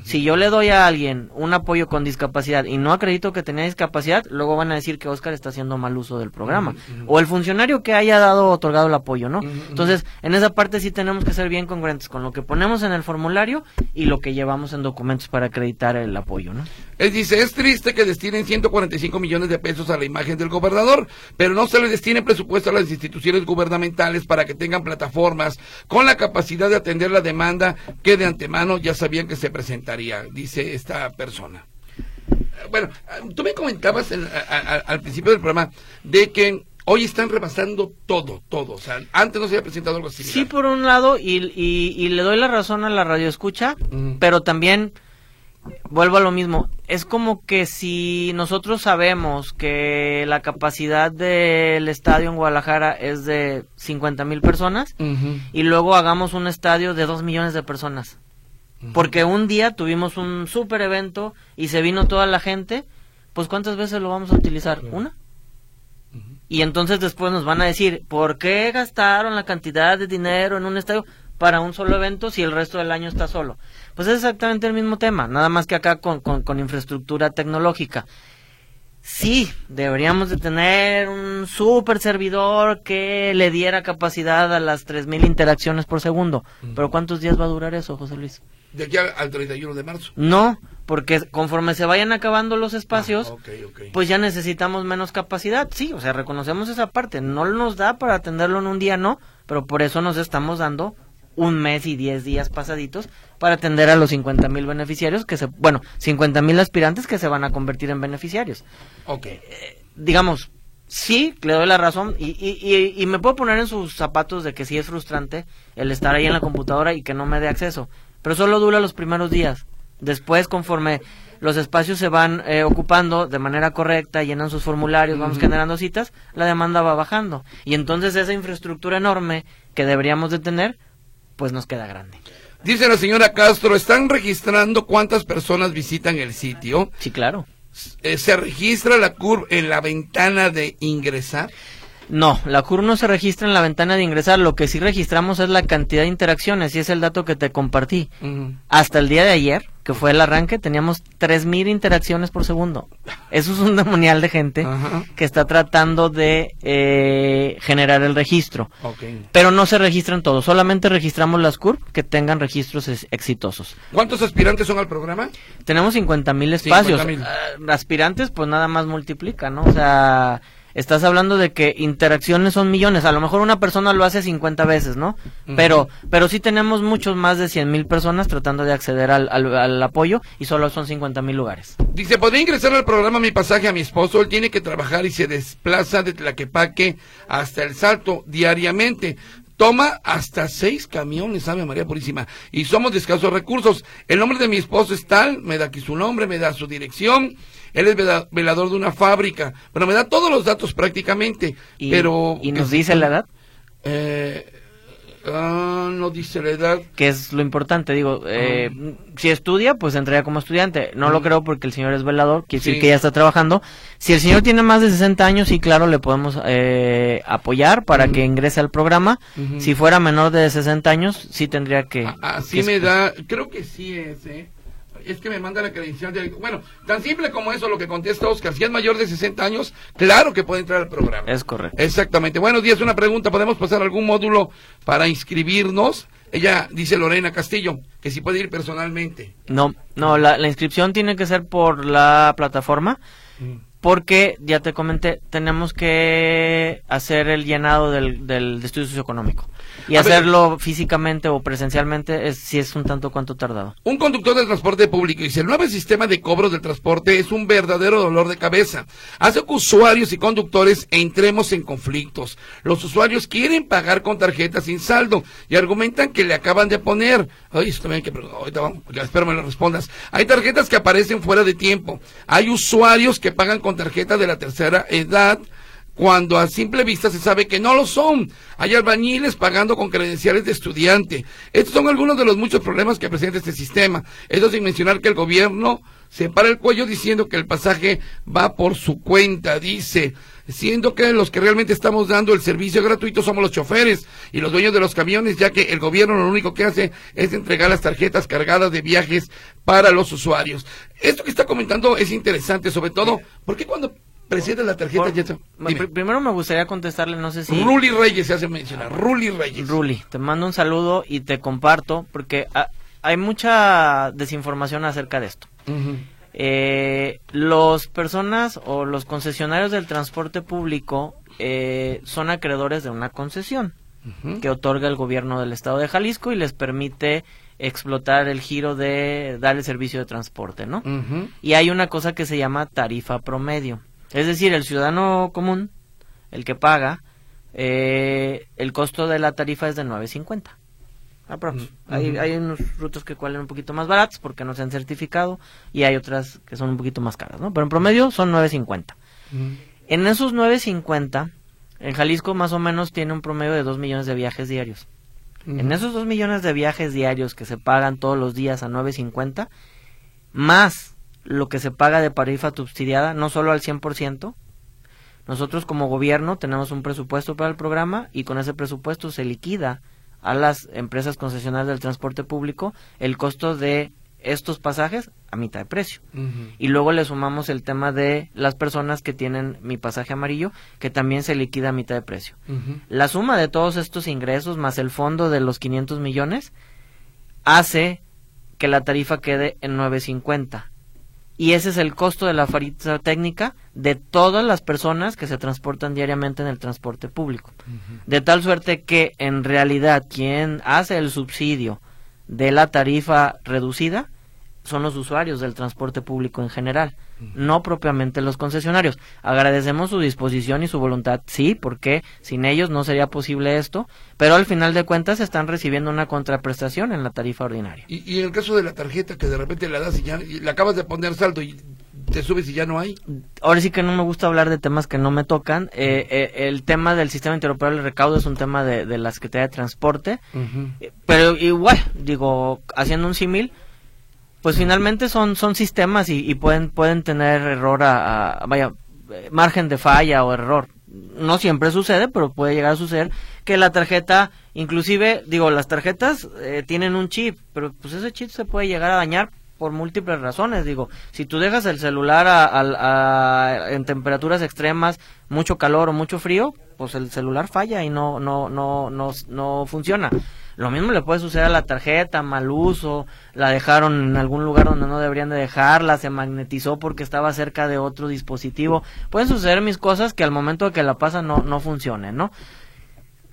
Si yo le doy a alguien un apoyo con discapacidad y no acredito que tenía discapacidad, luego van a decir que Oscar está haciendo mal uso del programa. O el funcionario que haya dado otorgado el apoyo, ¿no? Entonces, en esa parte sí tenemos que ser bien congruentes con lo que ponemos en el formulario y lo que llevamos en documentos para acreditar el apoyo, ¿no? Él dice, es triste que destinen 145 millones de pesos a la imagen del gobernador, pero no se le destine presupuesto a las instituciones gubernamentales para que tengan plataformas con la capacidad de atender la demanda que de antemano ya sabían que se presentaría, dice esta persona. Bueno, tú me comentabas al principio del programa de que hoy están rebasando todo, todo. O sea, antes no se había presentado algo así. Sí, por un lado, y, y, le doy la razón a la radio escucha, pero también vuelvo a lo mismo. Es como que si nosotros sabemos que la capacidad del estadio en Guadalajara es de 50 mil personas y luego hagamos un estadio de 2 millones de personas. Porque un día tuvimos un super evento y se vino toda la gente, pues ¿cuántas veces lo vamos a utilizar? ¿Una? Y entonces después nos van a decir, ¿por qué gastaron la cantidad de dinero en un estadio para un solo evento si el resto del año está solo? Pues es exactamente el mismo tema, nada más que acá con, con, infraestructura tecnológica. Sí, deberíamos de tener un super servidor que le diera capacidad a las 3.000 interacciones por segundo. Pero ¿cuántos días va a durar eso, José Luis? de aquí al 31 de marzo. No, porque conforme se vayan acabando los espacios, ah, pues ya necesitamos menos capacidad. Sí, o sea, reconocemos esa parte. No nos da para atenderlo en un día, no, pero por eso nos estamos dando un mes y diez días pasaditos para atender a los 50 mil beneficiarios que se, bueno, 50 mil aspirantes que se van a convertir en beneficiarios. Ok. Eh, digamos, sí, le doy la razón y, y, y, me puedo poner en sus zapatos de que sí es frustrante el estar ahí en la computadora y que no me dé acceso pero solo dura los primeros días. Después, conforme los espacios se van eh, ocupando de manera correcta, llenan sus formularios, vamos generando citas, la demanda va bajando. Y entonces esa infraestructura enorme que deberíamos de tener, pues nos queda grande. Dice la señora Castro, ¿están registrando cuántas personas visitan el sitio? Sí, claro. Eh, ¿Se registra la curva en la ventana de ingresar? No, la CUR no se registra en la ventana de ingresar. Lo que sí registramos es la cantidad de interacciones y es el dato que te compartí. Hasta el día de ayer, que fue el arranque, teníamos 3.000 interacciones por segundo. Eso es un demonial de gente que está tratando de eh, generar el registro. Pero no se registran todos, solamente registramos las CUR que tengan registros exitosos. ¿Cuántos aspirantes son al programa? Tenemos 50.000 espacios. Ah, aspirantes, pues nada más multiplica, ¿no? O sea estás hablando de que interacciones son millones. A lo mejor una persona lo hace 50 veces, ¿no? Pero pero sí tenemos muchos más de 100 mil personas tratando de acceder al, al, apoyo y solo son 50 mil lugares. Dice, ¿podría ingresar al programa mi pasaje a mi esposo? Él tiene que trabajar y se desplaza de Tlaquepaque hasta El Salto diariamente toma hasta seis camiones, sabe María Purísima, y somos de escasos recursos. El nombre de mi esposo es tal, me da aquí su nombre, me da su dirección, él es velador de una fábrica, pero me da todos los datos prácticamente. ¿Y, pero ¿y nos dice la edad? Eh, Ah, no dice la edad. Que es lo importante, digo, eh, ah. si estudia, pues entraría como estudiante. No lo mm. creo porque el señor es velador, quiere decir que ya está trabajando. Si el señor tiene más de 60 años, sí, claro, le podemos eh, apoyar para que ingrese al programa. Si fuera menor de 60 años, sí tendría que... Así me da, creo que sí es, ¿eh? Es que me manda la credencial de... Bueno, tan simple como eso lo que contesta Oscar. Si es mayor de 60 años, claro que puede entrar al programa. Es correcto. Exactamente. Buenos días, una pregunta. ¿Podemos pasar algún módulo para inscribirnos? Ella dice Lorena Castillo, que si puede ir personalmente. No, no, la, inscripción tiene que ser por la plataforma. Mm porque ya te comenté, tenemos que hacer el llenado del, del estudio socioeconómico. Y hacerlo físicamente o presencialmente es, si es un tanto cuanto tardado. Un conductor de transporte público dice, el nuevo sistema de cobros del transporte es un verdadero dolor de cabeza. Hace que usuarios y conductores entremos en conflictos. Los usuarios quieren pagar con tarjetas sin saldo y argumentan que le acaban de poner. Ay, esto también hay que ahorita vamos, espero me lo respondas. Hay tarjetas que aparecen fuera de tiempo. Hay usuarios que pagan con tarjeta de la tercera edad cuando a simple vista se sabe que no lo son. Hay albañiles pagando con credenciales de estudiante. Estos son algunos de los muchos problemas que presenta este sistema. Esto sin mencionar que el gobierno se para el cuello diciendo que el pasaje va por su cuenta, dice, siendo que los que realmente estamos dando el servicio gratuito somos los choferes y los dueños de los camiones, ya que el gobierno lo único que hace es entregar las tarjetas cargadas de viajes para los usuarios. Esto que está comentando es interesante, sobre todo, porque cuando presenta la tarjeta Primero me gustaría contestarle, no sé si... Ruli Reyes se hace mencionar, Ruli Reyes. Ruli, te mando un saludo y te comparto, porque hay mucha desinformación acerca de esto. Eh, los personas o los concesionarios del transporte público eh, son acreedores de una concesión que otorga el gobierno del estado de Jalisco y les permite explotar el giro de dar el servicio de transporte, ¿no? Y hay una cosa que se llama tarifa promedio. Es decir, el ciudadano común, el que paga, eh, el costo de la tarifa es de 9.50. hay, hay unos rutas que cualen un poquito más baratos porque no se han certificado y hay otras que son un poquito más caras, ¿no? Pero en promedio son 9.50. En esos 9.50, en Jalisco más o menos tiene un promedio de 2 millones de viajes diarios. En esos 2 millones de viajes diarios que se pagan todos los días a 9.50, más lo que se paga de tarifa subsidiada, no solo al 100%. Nosotros como gobierno tenemos un presupuesto para el programa y con ese presupuesto se liquida a las empresas concesionarias del transporte público el costo de estos pasajes a mitad de precio. Y luego le sumamos el tema de las personas que tienen mi pasaje amarillo, que también se liquida a mitad de precio. La suma de todos estos ingresos más el fondo de los 500 millones hace que la tarifa quede en 950 y ese es el costo de la farita técnica de todas las personas que se transportan diariamente en el transporte público. De tal suerte que en realidad quien hace el subsidio de la tarifa reducida son los usuarios del transporte público en general, no propiamente los concesionarios. Agradecemos su disposición y su voluntad, sí, porque sin ellos no sería posible esto, pero al final de cuentas están recibiendo una contraprestación en la tarifa ordinaria. Y, en el caso de la tarjeta que de repente la das y ya le acabas de poner saldo y te subes y ya no hay. Ahora sí que no me gusta hablar de temas que no me tocan. Eh, eh, el tema del sistema interoperable de recaudo es un tema de, de la Secretaría de Transporte, eh, pero igual, digo, haciendo un símil, pues finalmente son son sistemas y, pueden pueden tener error a, vaya margen de falla o error. No siempre sucede pero puede llegar a suceder que la tarjeta inclusive digo las tarjetas eh, tienen un chip pero pues ese chip se puede llegar a dañar por múltiples razones. Digo si tú dejas el celular a, en temperaturas extremas mucho calor o mucho frío pues el celular falla y no no no no no funciona Lo mismo le puede suceder a la tarjeta, mal uso, la dejaron en algún lugar donde no deberían de dejarla, se magnetizó porque estaba cerca de otro dispositivo. Pueden suceder mis cosas que al momento de que la pasa no, no funcionen, ¿no?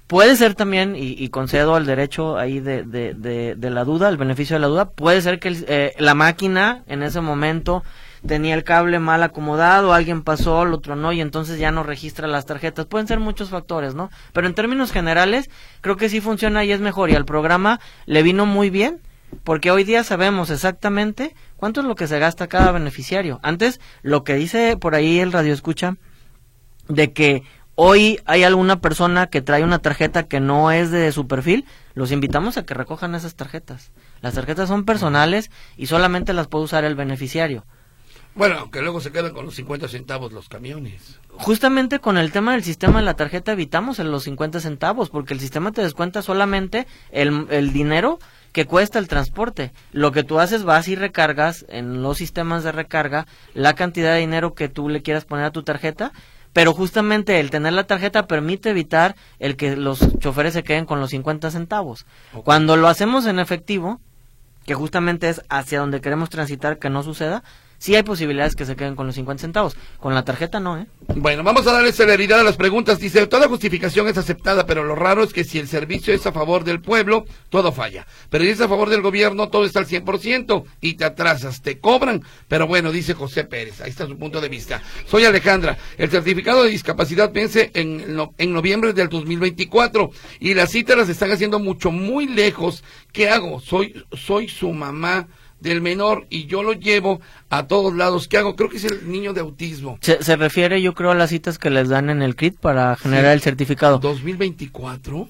Puede ser también, y, concedo el derecho ahí de, de, la duda, el beneficio de la duda, puede ser que eh, la máquina en ese momento tenía el cable mal acomodado, alguien pasó, el otro no, y entonces ya no registra las tarjetas. Pueden ser muchos factores, ¿no? Pero en términos generales, creo que sí funciona y es mejor, y al programa le vino muy bien, porque hoy día sabemos exactamente cuánto es lo que se gasta cada beneficiario. Antes, lo que dice por ahí el radio escucha, de que hoy hay alguna persona que trae una tarjeta que no es de su perfil, los invitamos a que recojan esas tarjetas. Las tarjetas son personales y solamente las puede usar el beneficiario. Bueno, que luego se quedan con los 50 centavos los camiones. Justamente con el tema del sistema de la tarjeta evitamos los 50 centavos, porque el sistema te descuenta solamente el, el dinero que cuesta el transporte. Lo que tú haces, vas y recargas en los sistemas de recarga la cantidad de dinero que tú le quieras poner a tu tarjeta pero justamente el tener la tarjeta permite evitar el que los choferes se queden con los 50 centavos. Cuando lo hacemos en efectivo, que justamente es hacia donde queremos transitar que no suceda, sí hay posibilidades que se queden con los 50 centavos. Con la tarjeta no, ¿eh? Bueno, vamos a darle celeridad a las preguntas. Dice, toda justificación es aceptada, pero lo raro es que si el servicio es a favor del pueblo, todo falla. Pero si es a favor del gobierno, todo está al 100% y te atrasas, te cobran. Pero bueno, dice José Pérez, ahí está su punto de vista. Soy Alejandra, el certificado de discapacidad vence en, en noviembre del 2024 y las citas las están haciendo mucho, muy lejos. ¿Qué hago? Soy, soy su mamá del menor y yo lo llevo a todos lados. ¿Qué hago? Creo que es el niño de autismo. Se, refiere, yo creo, a las citas que les dan en el CRIT para generar el certificado. ¿2024?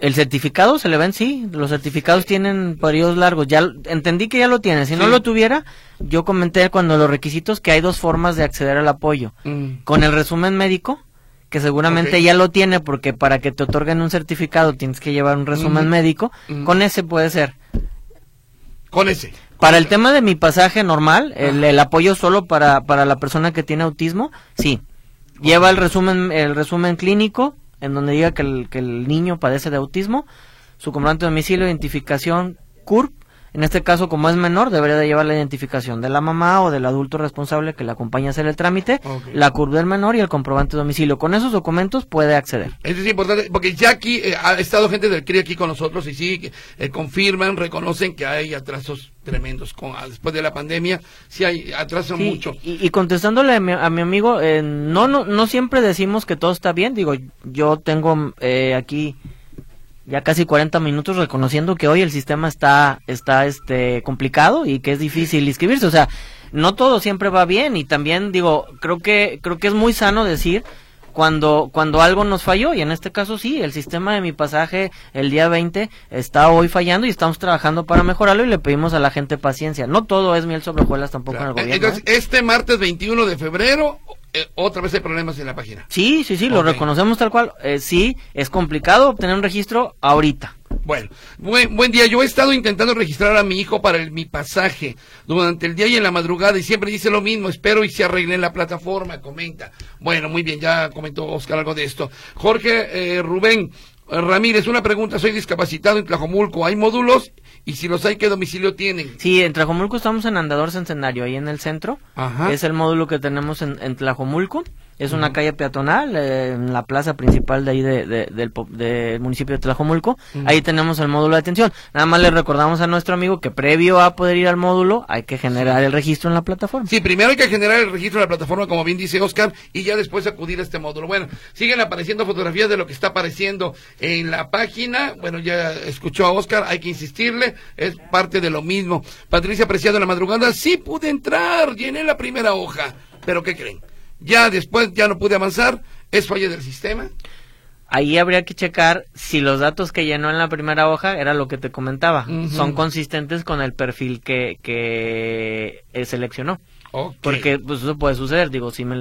el certificado se le ven, sí. Los certificados tienen periodos largos. Ya entendí que ya lo tiene. Si no lo tuviera, yo comenté cuando los requisitos que hay dos formas de acceder al apoyo. Mm. Con el resumen médico, que seguramente ya lo tiene porque para que te otorguen un certificado tienes que llevar un resumen médico. Con ese puede ser. Para el tema de mi pasaje normal, el, apoyo solo para, para la persona que tiene autismo, sí. Lleva el resumen, el resumen clínico, en donde diga que el, que el niño padece de autismo, su comprobante de domicilio, identificación, CURP, en este caso, como es menor, debería de llevar la identificación de la mamá o del adulto responsable que le acompaña a hacer el trámite, la curva del menor y el comprobante de domicilio. Con esos documentos puede acceder. Eso es importante, porque ya aquí eh, ha estado gente del CRI aquí con nosotros y sí, eh, confirman, reconocen que hay atrasos tremendos con ah, después de la pandemia sí hay atrasos mucho y, contestándole a mi, amigo eh, no no no siempre decimos que todo está bien digo yo tengo aquí ya casi 40 minutos reconociendo que hoy el sistema está está este complicado y que es difícil inscribirse, o sea, no todo siempre va bien y también digo, creo que creo que es muy sano decir cuando cuando algo nos falló y en este caso sí, el sistema de mi pasaje el día 20 está hoy fallando y estamos trabajando para mejorarlo y le pedimos a la gente paciencia. No todo es miel sobre hojuelas tampoco en el gobierno. Entonces, ¿eh? este martes 21 de febrero eh, otra vez hay problemas en la página. Sí, sí, sí, lo reconocemos tal cual. Eh, sí, es complicado obtener un registro ahorita. Bueno, buen, buen, día. Yo he estado intentando registrar a mi hijo para mi pasaje durante el día y en la madrugada y siempre dice lo mismo. Espero y se arregle en la plataforma, comenta. Bueno, muy bien, ya comentó Oscar algo de esto. Jorge eh, Rubén Ramírez, una pregunta. Soy discapacitado en Tlajomulco. ¿Hay módulos? Y si los hay, ¿qué domicilio tienen? Sí, en Tlajomulco estamos en Andador Centenario, ahí en el centro. Ajá. Es el módulo que tenemos en, en Tlajomulco. Es una calle peatonal eh, en la plaza principal de ahí de, del, municipio de Tlajomulco. Ahí tenemos el módulo de atención. Nada más le recordamos a nuestro amigo que previo a poder ir al módulo hay que generar el registro en la plataforma. Sí, primero hay que generar el registro en la plataforma, como bien dice Oscar, y ya después acudir a este módulo. Bueno, siguen apareciendo fotografías de lo que está apareciendo en la página. Bueno, ya escuchó a Oscar, hay que insistirle, es parte de lo mismo. Patricia Apreciado en la madrugada, sí pude entrar, llené la primera hoja. Pero ¿qué creen? Ya después ya no pude avanzar, es falla del sistema. Ahí habría que checar si los datos que llenó en la primera hoja era lo que te comentaba, son consistentes con el perfil que, que seleccionó. Porque pues eso puede suceder, digo, si me,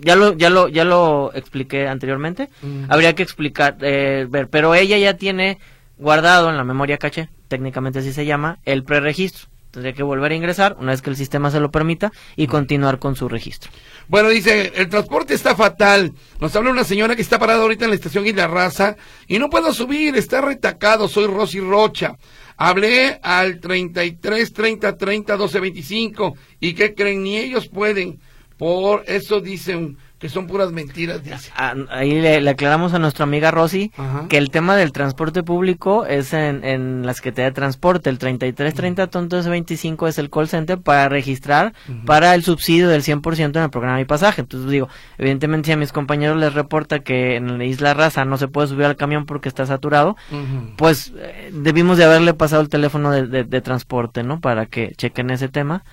ya lo ya lo ya lo expliqué anteriormente, habría que explicar eh, ver, pero ella ya tiene guardado en la memoria caché, técnicamente así se llama, el preregistro. Tendría que volver a ingresar una vez que el sistema se lo permita y continuar con su registro. Bueno, dice, el transporte está fatal. Nos habla una señora que está parada ahorita en la estación Isla Raza y no puedo subir, está retacado, soy Rosy Rocha. Hablé al 33 30 30 12 25 y que creen ni ellos pueden. Por eso dicen que son puras mentiras. Dice. Ah, ahí le, aclaramos a nuestra amiga Rosy que el tema del transporte público es en, en la Secretaría de Transporte. El 3330 25 es el call center para registrar para el subsidio del 100% en el programa Mi Pasaje. Entonces digo, evidentemente si a mis compañeros les reporta que en la Isla Raza no se puede subir al camión porque está saturado, pues eh, debimos de haberle pasado el teléfono de, de, transporte, ¿no? Para que chequen ese tema.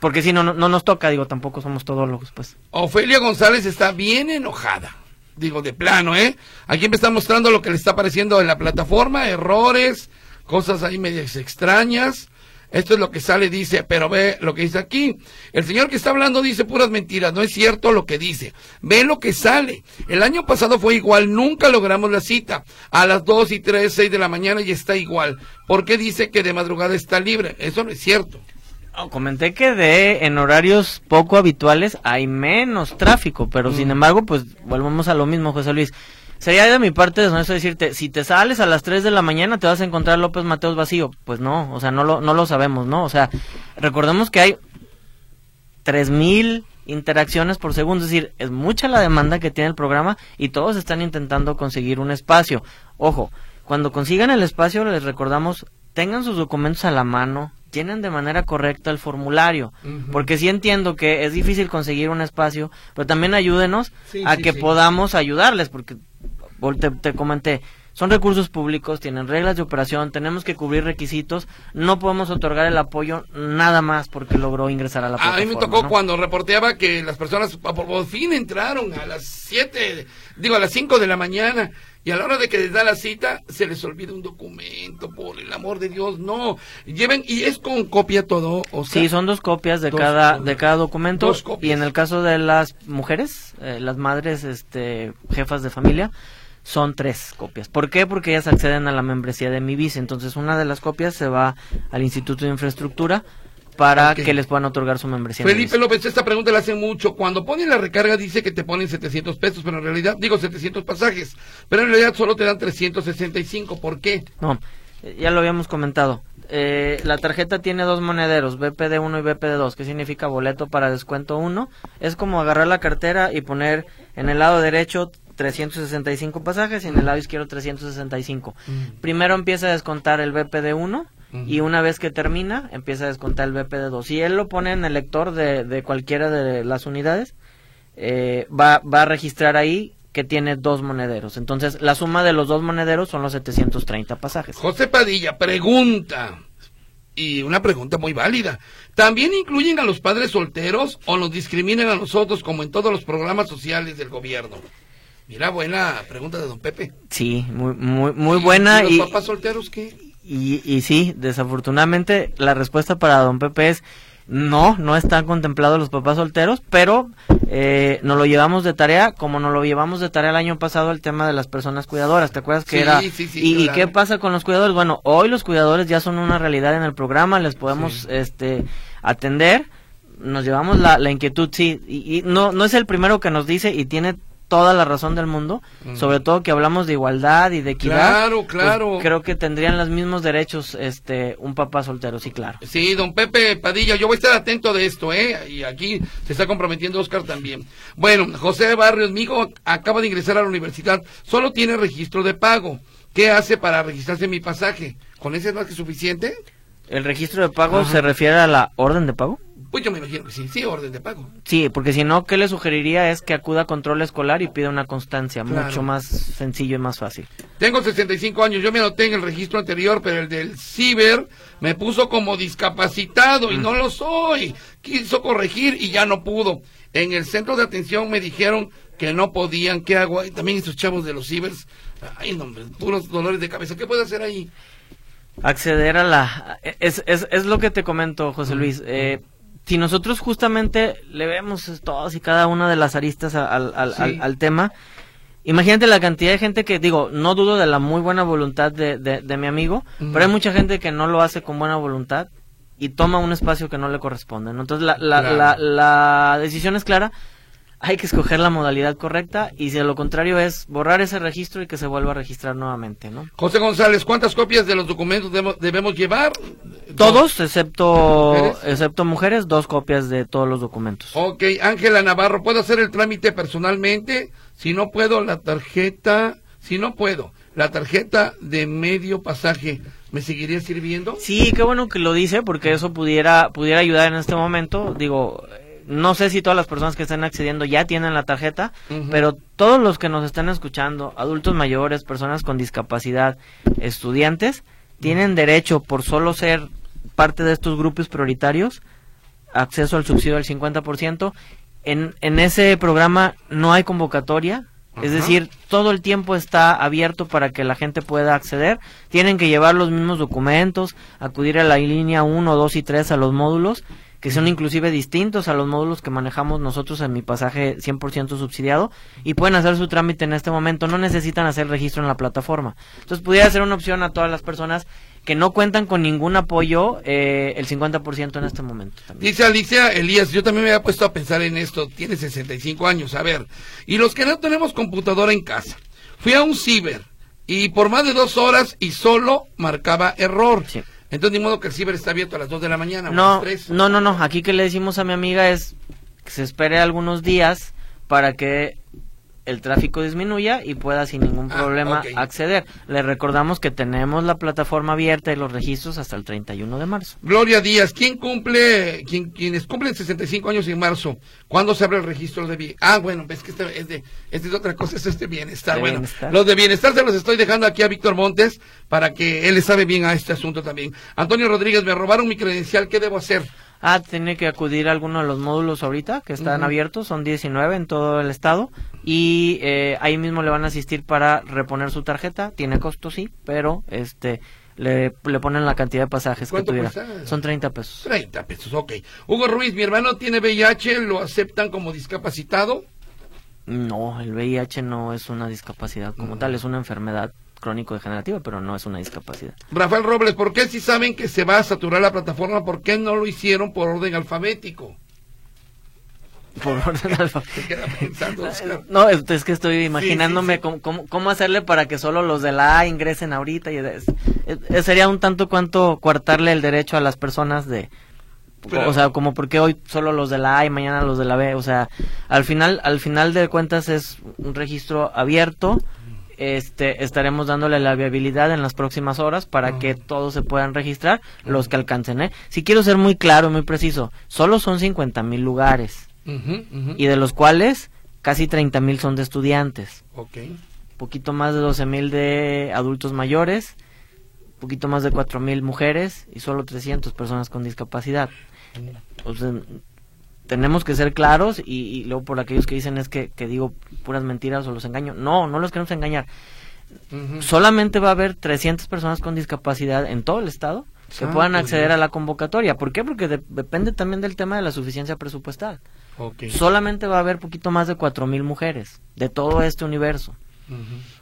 Porque si no, no, no, nos toca, digo, tampoco somos todólogos, pues. Ofelia González está bien enojada. Digo, de plano, ¿eh? Aquí me está mostrando lo que le está apareciendo en la plataforma, errores, cosas ahí medias extrañas. Esto es lo que sale, dice, pero ve lo que dice aquí. El señor que está hablando dice puras mentiras, no es cierto lo que dice. Ve lo que sale. El año pasado fue igual, nunca logramos la cita. A las 2 y 3, 6 de la mañana y está igual. ¿Por qué dice que de madrugada está libre? Eso no es cierto comenté que de en horarios poco habituales hay menos tráfico, pero sin mm. embargo, pues volvemos a lo mismo, José Luis. Sería de mi parte deshonesto decirte, si te sales a las 3 de la mañana te vas a encontrar López Mateos vacío. Pues no, o sea, no lo, no lo sabemos, ¿no? O sea, recordemos que hay 3000 interacciones por segundo, es decir, es mucha la demanda que tiene el programa y todos están intentando conseguir un espacio. Ojo, cuando consigan el espacio les recordamos, tengan sus documentos a la mano, llenen de manera correcta el formulario, porque sí entiendo que es difícil conseguir un espacio, pero también ayúdenos a que podamos ayudarles, porque te, te comenté, son recursos públicos, tienen reglas de operación, tenemos que cubrir requisitos, no podemos otorgar el apoyo nada más porque logró ingresar a la plataforma. A mí me tocó cuando reporteaba que las personas por fin entraron a las 7, digo a las 5 de la mañana y a la hora de que les da la cita se les olvida un documento, por el amor de Dios, no. Lleven y es con copia todo, o Sí, son dos copias de cada de cada documento y en el caso de las mujeres, eh, las madres este jefas de familia son tres copias. ¿Por qué? Porque ellas acceden a la membresía de mi vice. Entonces, una de las copias se va al Instituto de Infraestructura para que les puedan otorgar su membresía. Felipe López, esta pregunta la hace mucho. Cuando ponen la recarga dice que te ponen 700 pesos, pero en realidad, digo 700 pasajes, pero en realidad solo te dan 365. ¿Por qué? No, ya lo habíamos comentado. Eh, la tarjeta tiene dos monederos, BPD1 y BPD2, que significa boleto para descuento 1. Es como agarrar la cartera y poner en el lado derecho 365 pasajes y en el lado izquierdo 365. Mm. Primero empieza a descontar el BPD 1 y una vez que termina empieza a descontar el BPD 2. Si él lo pone en el lector de, de cualquiera de las unidades, eh, va, va a registrar ahí que tiene dos monederos. Entonces, la suma de los dos monederos son los 730 pasajes. José Padilla, pregunta. Y una pregunta muy válida. ¿También incluyen a los padres solteros o nos discriminan a nosotros como en todos los programas sociales del gobierno? Mira, buena pregunta de don Pepe. Sí, muy, muy, muy buena. ¿Y los papás solteros qué? Y, y sí, desafortunadamente la respuesta para don Pepe es no, no están contemplados los papás solteros, pero eh, nos lo llevamos de tarea, como nos lo llevamos de tarea el año pasado el tema de las personas cuidadoras. ¿Te acuerdas que era? Sí, sí, y, qué pasa con los cuidadores? Bueno, hoy los cuidadores ya son una realidad en el programa, les podemos este atender. Nos llevamos la, la inquietud, sí, y, y no, no es el primero que nos dice y tiene toda la razón del mundo, sobre todo que hablamos de igualdad y de equidad. Claro, pues, claro. creo que tendrían los mismos derechos este un papá soltero, sí, claro. Sí, don Pepe Padilla, yo voy a estar atento de esto, ¿eh? Y aquí se está comprometiendo Oscar también. Bueno, José Barrios, mi hijo acaba de ingresar a la universidad, solo tiene registro de pago. ¿Qué hace para registrarse mi pasaje? ¿Con ese es más que suficiente? ¿El registro de pago se refiere a la orden de pago? Pues yo me imagino que sí, sí, orden de pago. Sí, porque si no, ¿qué le sugeriría? Es que acuda a control escolar y pida una constancia, mucho más sencillo y más fácil. Tengo 65 años, yo me anoté en el registro anterior, pero el del ciber me puso como discapacitado y mm. no lo soy. Quiso corregir y ya no pudo. En el centro de atención me dijeron que no podían, ¿qué hago? Y también esos chavos de los cibers, ay, no, puros dolores de cabeza, ¿qué puedo hacer ahí? Acceder a la... Es, es, es lo que te comento, José Luis. Eh, si nosotros justamente le vemos todas y cada una de las aristas al, al, tema, imagínate la cantidad de gente que, digo, no dudo de la muy buena voluntad de, de, mi amigo, pero hay mucha gente que no lo hace con buena voluntad y toma un espacio que no le corresponde. Entonces la, la, la, decisión es clara, hay que escoger la modalidad correcta y si de lo contrario es borrar ese registro y que se vuelva a registrar nuevamente, ¿no? José González, ¿cuántas copias de los documentos debemos, llevar? Todos, excepto ¿Mujeres? excepto mujeres, dos copias de todos los documentos. Ok, Ángela Navarro, ¿puedo hacer el trámite personalmente? Si no puedo, la tarjeta, si no puedo, la tarjeta de medio pasaje ¿Me seguiría sirviendo? Sí, qué bueno que lo dice, porque eso pudiera, pudiera ayudar en este momento. Digo, no sé si todas las personas que están accediendo ya tienen la tarjeta, pero todos los que nos están escuchando, adultos mayores, personas con discapacidad, estudiantes, tienen derecho por solo ser parte de estos grupos prioritarios, acceso al subsidio del 50%. En, en ese programa no hay convocatoria, es decir, todo el tiempo está abierto para que la gente pueda acceder. Tienen que llevar los mismos documentos, acudir a la línea 1, 2 y 3 a los módulos, que son inclusive distintos a los módulos que manejamos nosotros en mi pasaje 100% subsidiado, y pueden hacer su trámite en este momento. No necesitan hacer registro en la plataforma. Entonces, pudiera ser una opción a todas las personas que no cuentan con ningún apoyo eh, el 50% en este momento. Dice Alicia Elías, yo también me había puesto a pensar en esto, tiene 65 años, a ver, y los que no tenemos computadora en casa, fui a un ciber y por más de dos horas y solo marcaba error. Entonces, ni modo que el ciber está abierto a las 2 de la mañana. No, no, no, no, aquí que le decimos a mi amiga es que se espere algunos días para que el tráfico disminuya y pueda sin ningún ah, problema acceder. Le recordamos que tenemos la plataforma abierta y los registros hasta el 31 de marzo. Gloria Díaz, ¿quién cumple, quién, quienes cumplen 65 años en marzo? ¿Cuándo se abre el registro de bienestar? Ah, bueno, ves que este es de, este es otra cosa, este es de bienestar. bueno, los de bienestar se los estoy dejando aquí a Víctor Montes para que él le sabe bien a este asunto también. Antonio Rodríguez, me robaron mi credencial, ¿qué debo hacer? Ah, tiene que acudir a alguno de los módulos ahorita que están abiertos, son 19 en todo el estado y eh, ahí mismo le van a asistir para reponer su tarjeta, tiene costo sí, pero este le, le ponen la cantidad de pasajes que tuviera. Son 30 pesos. 30 pesos, ok. Hugo Ruiz, mi hermano tiene VIH, ¿lo aceptan como discapacitado? No, el VIH no es una discapacidad como tal, es una enfermedad crónico-degenerativa, pero no es una discapacidad. Rafael Robles, ¿por qué si saben que se va a saturar la plataforma, por qué no lo hicieron por orden alfabético? Por orden alfabético. no, es, que estoy imaginándome Cómo, hacerle para que solo los de la A ingresen ahorita. y Sería un tanto cuanto coartarle el derecho a las personas de... o sea, como porque hoy solo los de la A y mañana los de la B. O sea, al final, al final de cuentas es un registro abierto este, estaremos dándole la viabilidad en las próximas horas para que todos se puedan registrar, los que alcancen. ¿eh? Si quiero ser muy claro, muy preciso, solo son 50 mil lugares y de los cuales casi 30 mil son de estudiantes. Poquito más de 12 mil de adultos mayores, poquito más de 4 mil mujeres y solo 300 personas con discapacidad. O sea, tenemos que ser claros y, luego por aquellos que dicen es que, digo puras mentiras o los engaño. No, no los queremos engañar. Solamente va a haber 300 personas con discapacidad en todo el estado que ah, puedan acceder a la convocatoria. ¿Por qué? Porque depende también del tema de la suficiencia presupuestal. Solamente va a haber poquito más de 4.000 mujeres de todo este universo.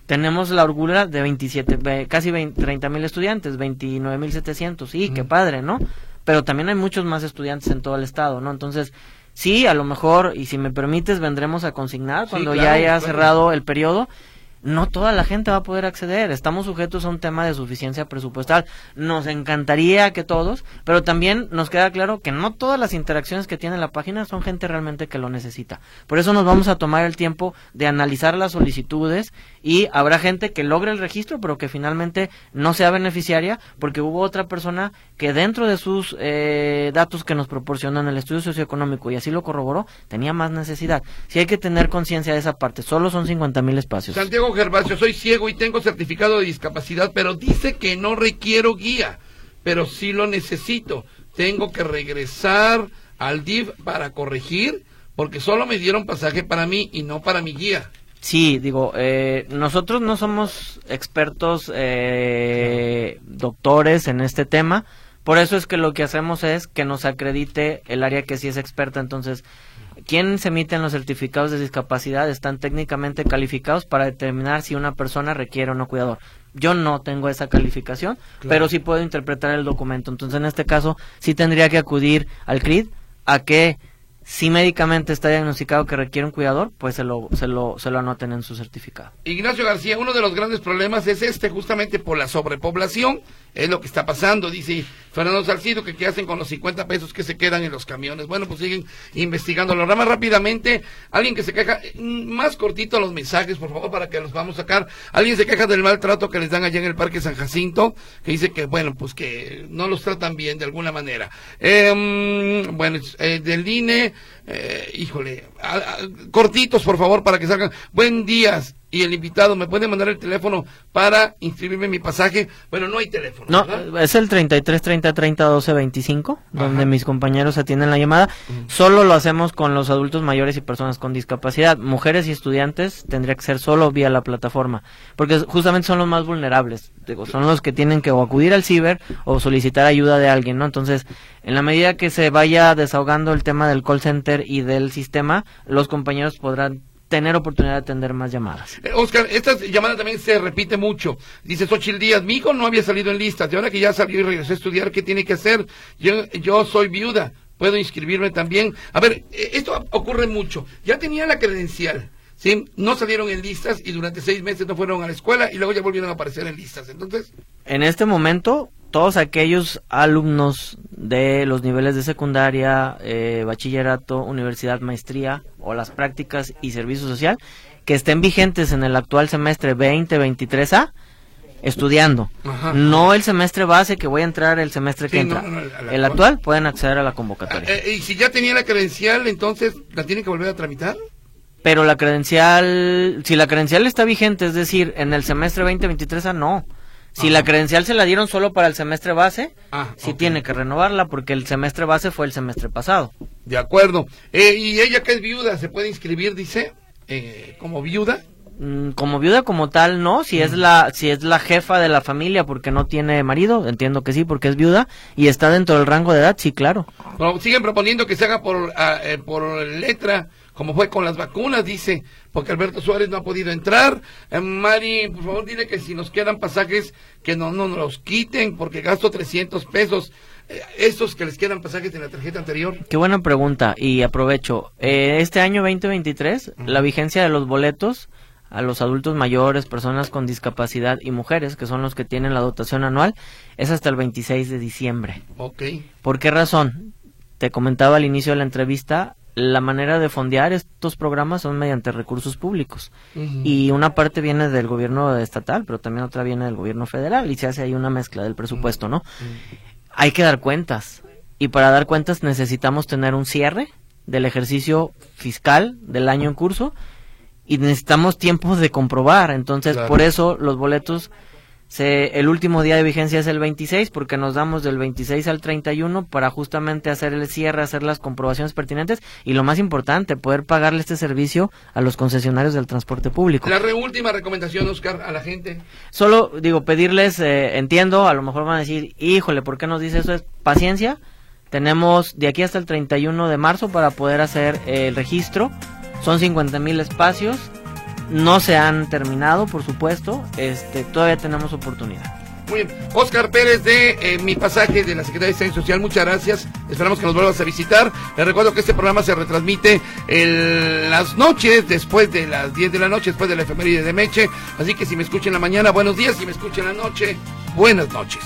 Tenemos la orgullo de 27, casi 30.000 estudiantes, 29.700. Sí, qué padre, ¿no? Pero también hay muchos más estudiantes en todo el estado, ¿no? Entonces, sí, a lo mejor, y si me permites, vendremos a consignar cuando ya haya cerrado el periodo no toda la gente va a poder acceder. Estamos sujetos a un tema de suficiencia presupuestal. Nos encantaría que todos, pero también nos queda claro que no todas las interacciones que tiene la página son gente realmente que lo necesita. Por eso nos vamos a tomar el tiempo de analizar las solicitudes y habrá gente que logre el registro, pero que finalmente no sea beneficiaria porque hubo otra persona que dentro de sus eh, datos que nos proporcionan el estudio socioeconómico y así lo corroboró, tenía más necesidad. Si hay que tener conciencia de esa parte, solo son 50 mil espacios. Gervasio, soy ciego y tengo certificado de discapacidad, pero dice que no requiero guía, pero sí lo necesito. Tengo que regresar al DIF para corregir, porque solo me dieron pasaje para mí y no para mi guía. Sí, digo, eh, nosotros no somos expertos eh, doctores en este tema, por eso es que lo que hacemos es que nos acredite el área que sí es experta, entonces quienes emiten los certificados de discapacidad están técnicamente calificados para determinar si una persona requiere o no cuidador. Yo no tengo esa calificación, pero sí puedo interpretar el documento. Entonces, en este caso, sí tendría que acudir al CRID a que si médicamente está diagnosticado que requiere un cuidador, pues se lo, se lo, se lo anoten en su certificado. Ignacio García, uno de los grandes problemas es este, justamente por la sobrepoblación, es lo que está pasando, dice Fernando Salcido, que qué hacen con los 50 pesos que se quedan en los camiones. Bueno, pues siguen investigando. Lo más rápidamente, alguien que se queja, mm, más cortito los mensajes, por favor, para que los vamos a sacar. Alguien se queja del maltrato que les dan allá en el Parque San Jacinto, que dice que, bueno, pues que no los tratan bien de alguna manera. Eh, bueno, eh, del INE, eh, híjole, cortitos por favor para que salgan. Buen días y el invitado me puede mandar el teléfono para inscribirme en mi pasaje. Bueno, no hay teléfono. No, es el 33 30 30 12 25, donde mis compañeros atienden la llamada. Solo lo hacemos con los adultos mayores y personas con discapacidad. Mujeres y estudiantes tendría que ser solo vía la plataforma, porque justamente son los más vulnerables. Digo, son los que tienen que o acudir al ciber o solicitar ayuda de alguien, ¿no? Entonces, en la medida que se vaya desahogando el tema del call center y del sistema, los compañeros podrán tener oportunidad de atender más llamadas. Eh, Oscar, esta llamada también se repite mucho. Dice Xochitl Díaz, mi hijo no había salido en listas, y ahora que ya salió y regresó a estudiar, ¿qué tiene que hacer? Yo, yo soy viuda, puedo inscribirme también. A ver, eh, esto ocurre mucho. Ya tenía la credencial. ¿sí? No salieron en listas y durante seis meses no fueron a la escuela y luego ya volvieron a aparecer en listas. Entonces. En este momento, todos aquellos alumnos de los niveles de secundaria, eh, bachillerato, universidad, maestría o las prácticas y servicio social que estén vigentes en el actual semestre 2023A estudiando. No el semestre base que voy a entrar el semestre que entra. el, actual pueden acceder a la convocatoria. Eh, eh, y si ya tenía la credencial, entonces la tienen que volver a tramitar. Pero la credencial, si la credencial está vigente, es decir, en el semestre 2023A no. Si la credencial se la dieron solo para el semestre base, ah, sí tiene que renovarla porque el semestre base fue el semestre pasado. De acuerdo. Eh, ¿Y ella que es viuda se puede inscribir, dice, eh, como viuda? Mm, como viuda como tal, no. Si es la si es la jefa de la familia porque no tiene marido, entiendo que sí porque es viuda y está dentro del rango de edad, sí, claro. siguen proponiendo que se haga por ah, eh, por letra como fue con las vacunas, dice, porque Alberto Suárez no ha podido entrar. Eh, Mari, por favor, dile que si nos quedan pasajes, que no, no nos los quiten, porque gasto 300 pesos. Eh, estos que les quedan pasajes en la tarjeta anterior. Qué buena pregunta, y aprovecho. Eh, este año 2023, la vigencia de los boletos a los adultos mayores, personas con discapacidad y mujeres, que son los que tienen la dotación anual, es hasta el 26 de diciembre. Ok. ¿Por qué razón? Te comentaba al inicio de la entrevista, la manera de fondear estos programas son mediante recursos públicos. Y una parte viene del gobierno estatal pero también otra viene del gobierno federal y se hace ahí una mezcla del presupuesto no hay que dar cuentas y para dar cuentas necesitamos tener un cierre del ejercicio fiscal del año en curso y necesitamos tiempos de comprobar. Entonces por eso los boletos el último día de vigencia es el 26 porque nos damos del 26 al 31 para justamente hacer el cierre, hacer las comprobaciones pertinentes y lo más importante, poder pagarle este servicio a los concesionarios del transporte público. La última recomendación, Oscar, a la gente. Solo digo, pedirles, eh, entiendo, a lo mejor van a decir, híjole, ¿por qué nos dice eso? Es paciencia. Tenemos de aquí hasta el 31 de marzo para poder hacer el registro. Son 50 mil espacios no se han terminado, por supuesto. Este, todavía tenemos oportunidad. Muy bien. Oscar Pérez de eh, Mi Pasaje de la Secretaría de Seguridad Social, muchas gracias. Esperamos que nos vuelvas a visitar. Les recuerdo que este programa se retransmite en las noches, después de las 10 de la noche, después de la efeméride de Meche. Así que si me escuchan la mañana, buenos días. Si me escuchan la noche, buenas noches.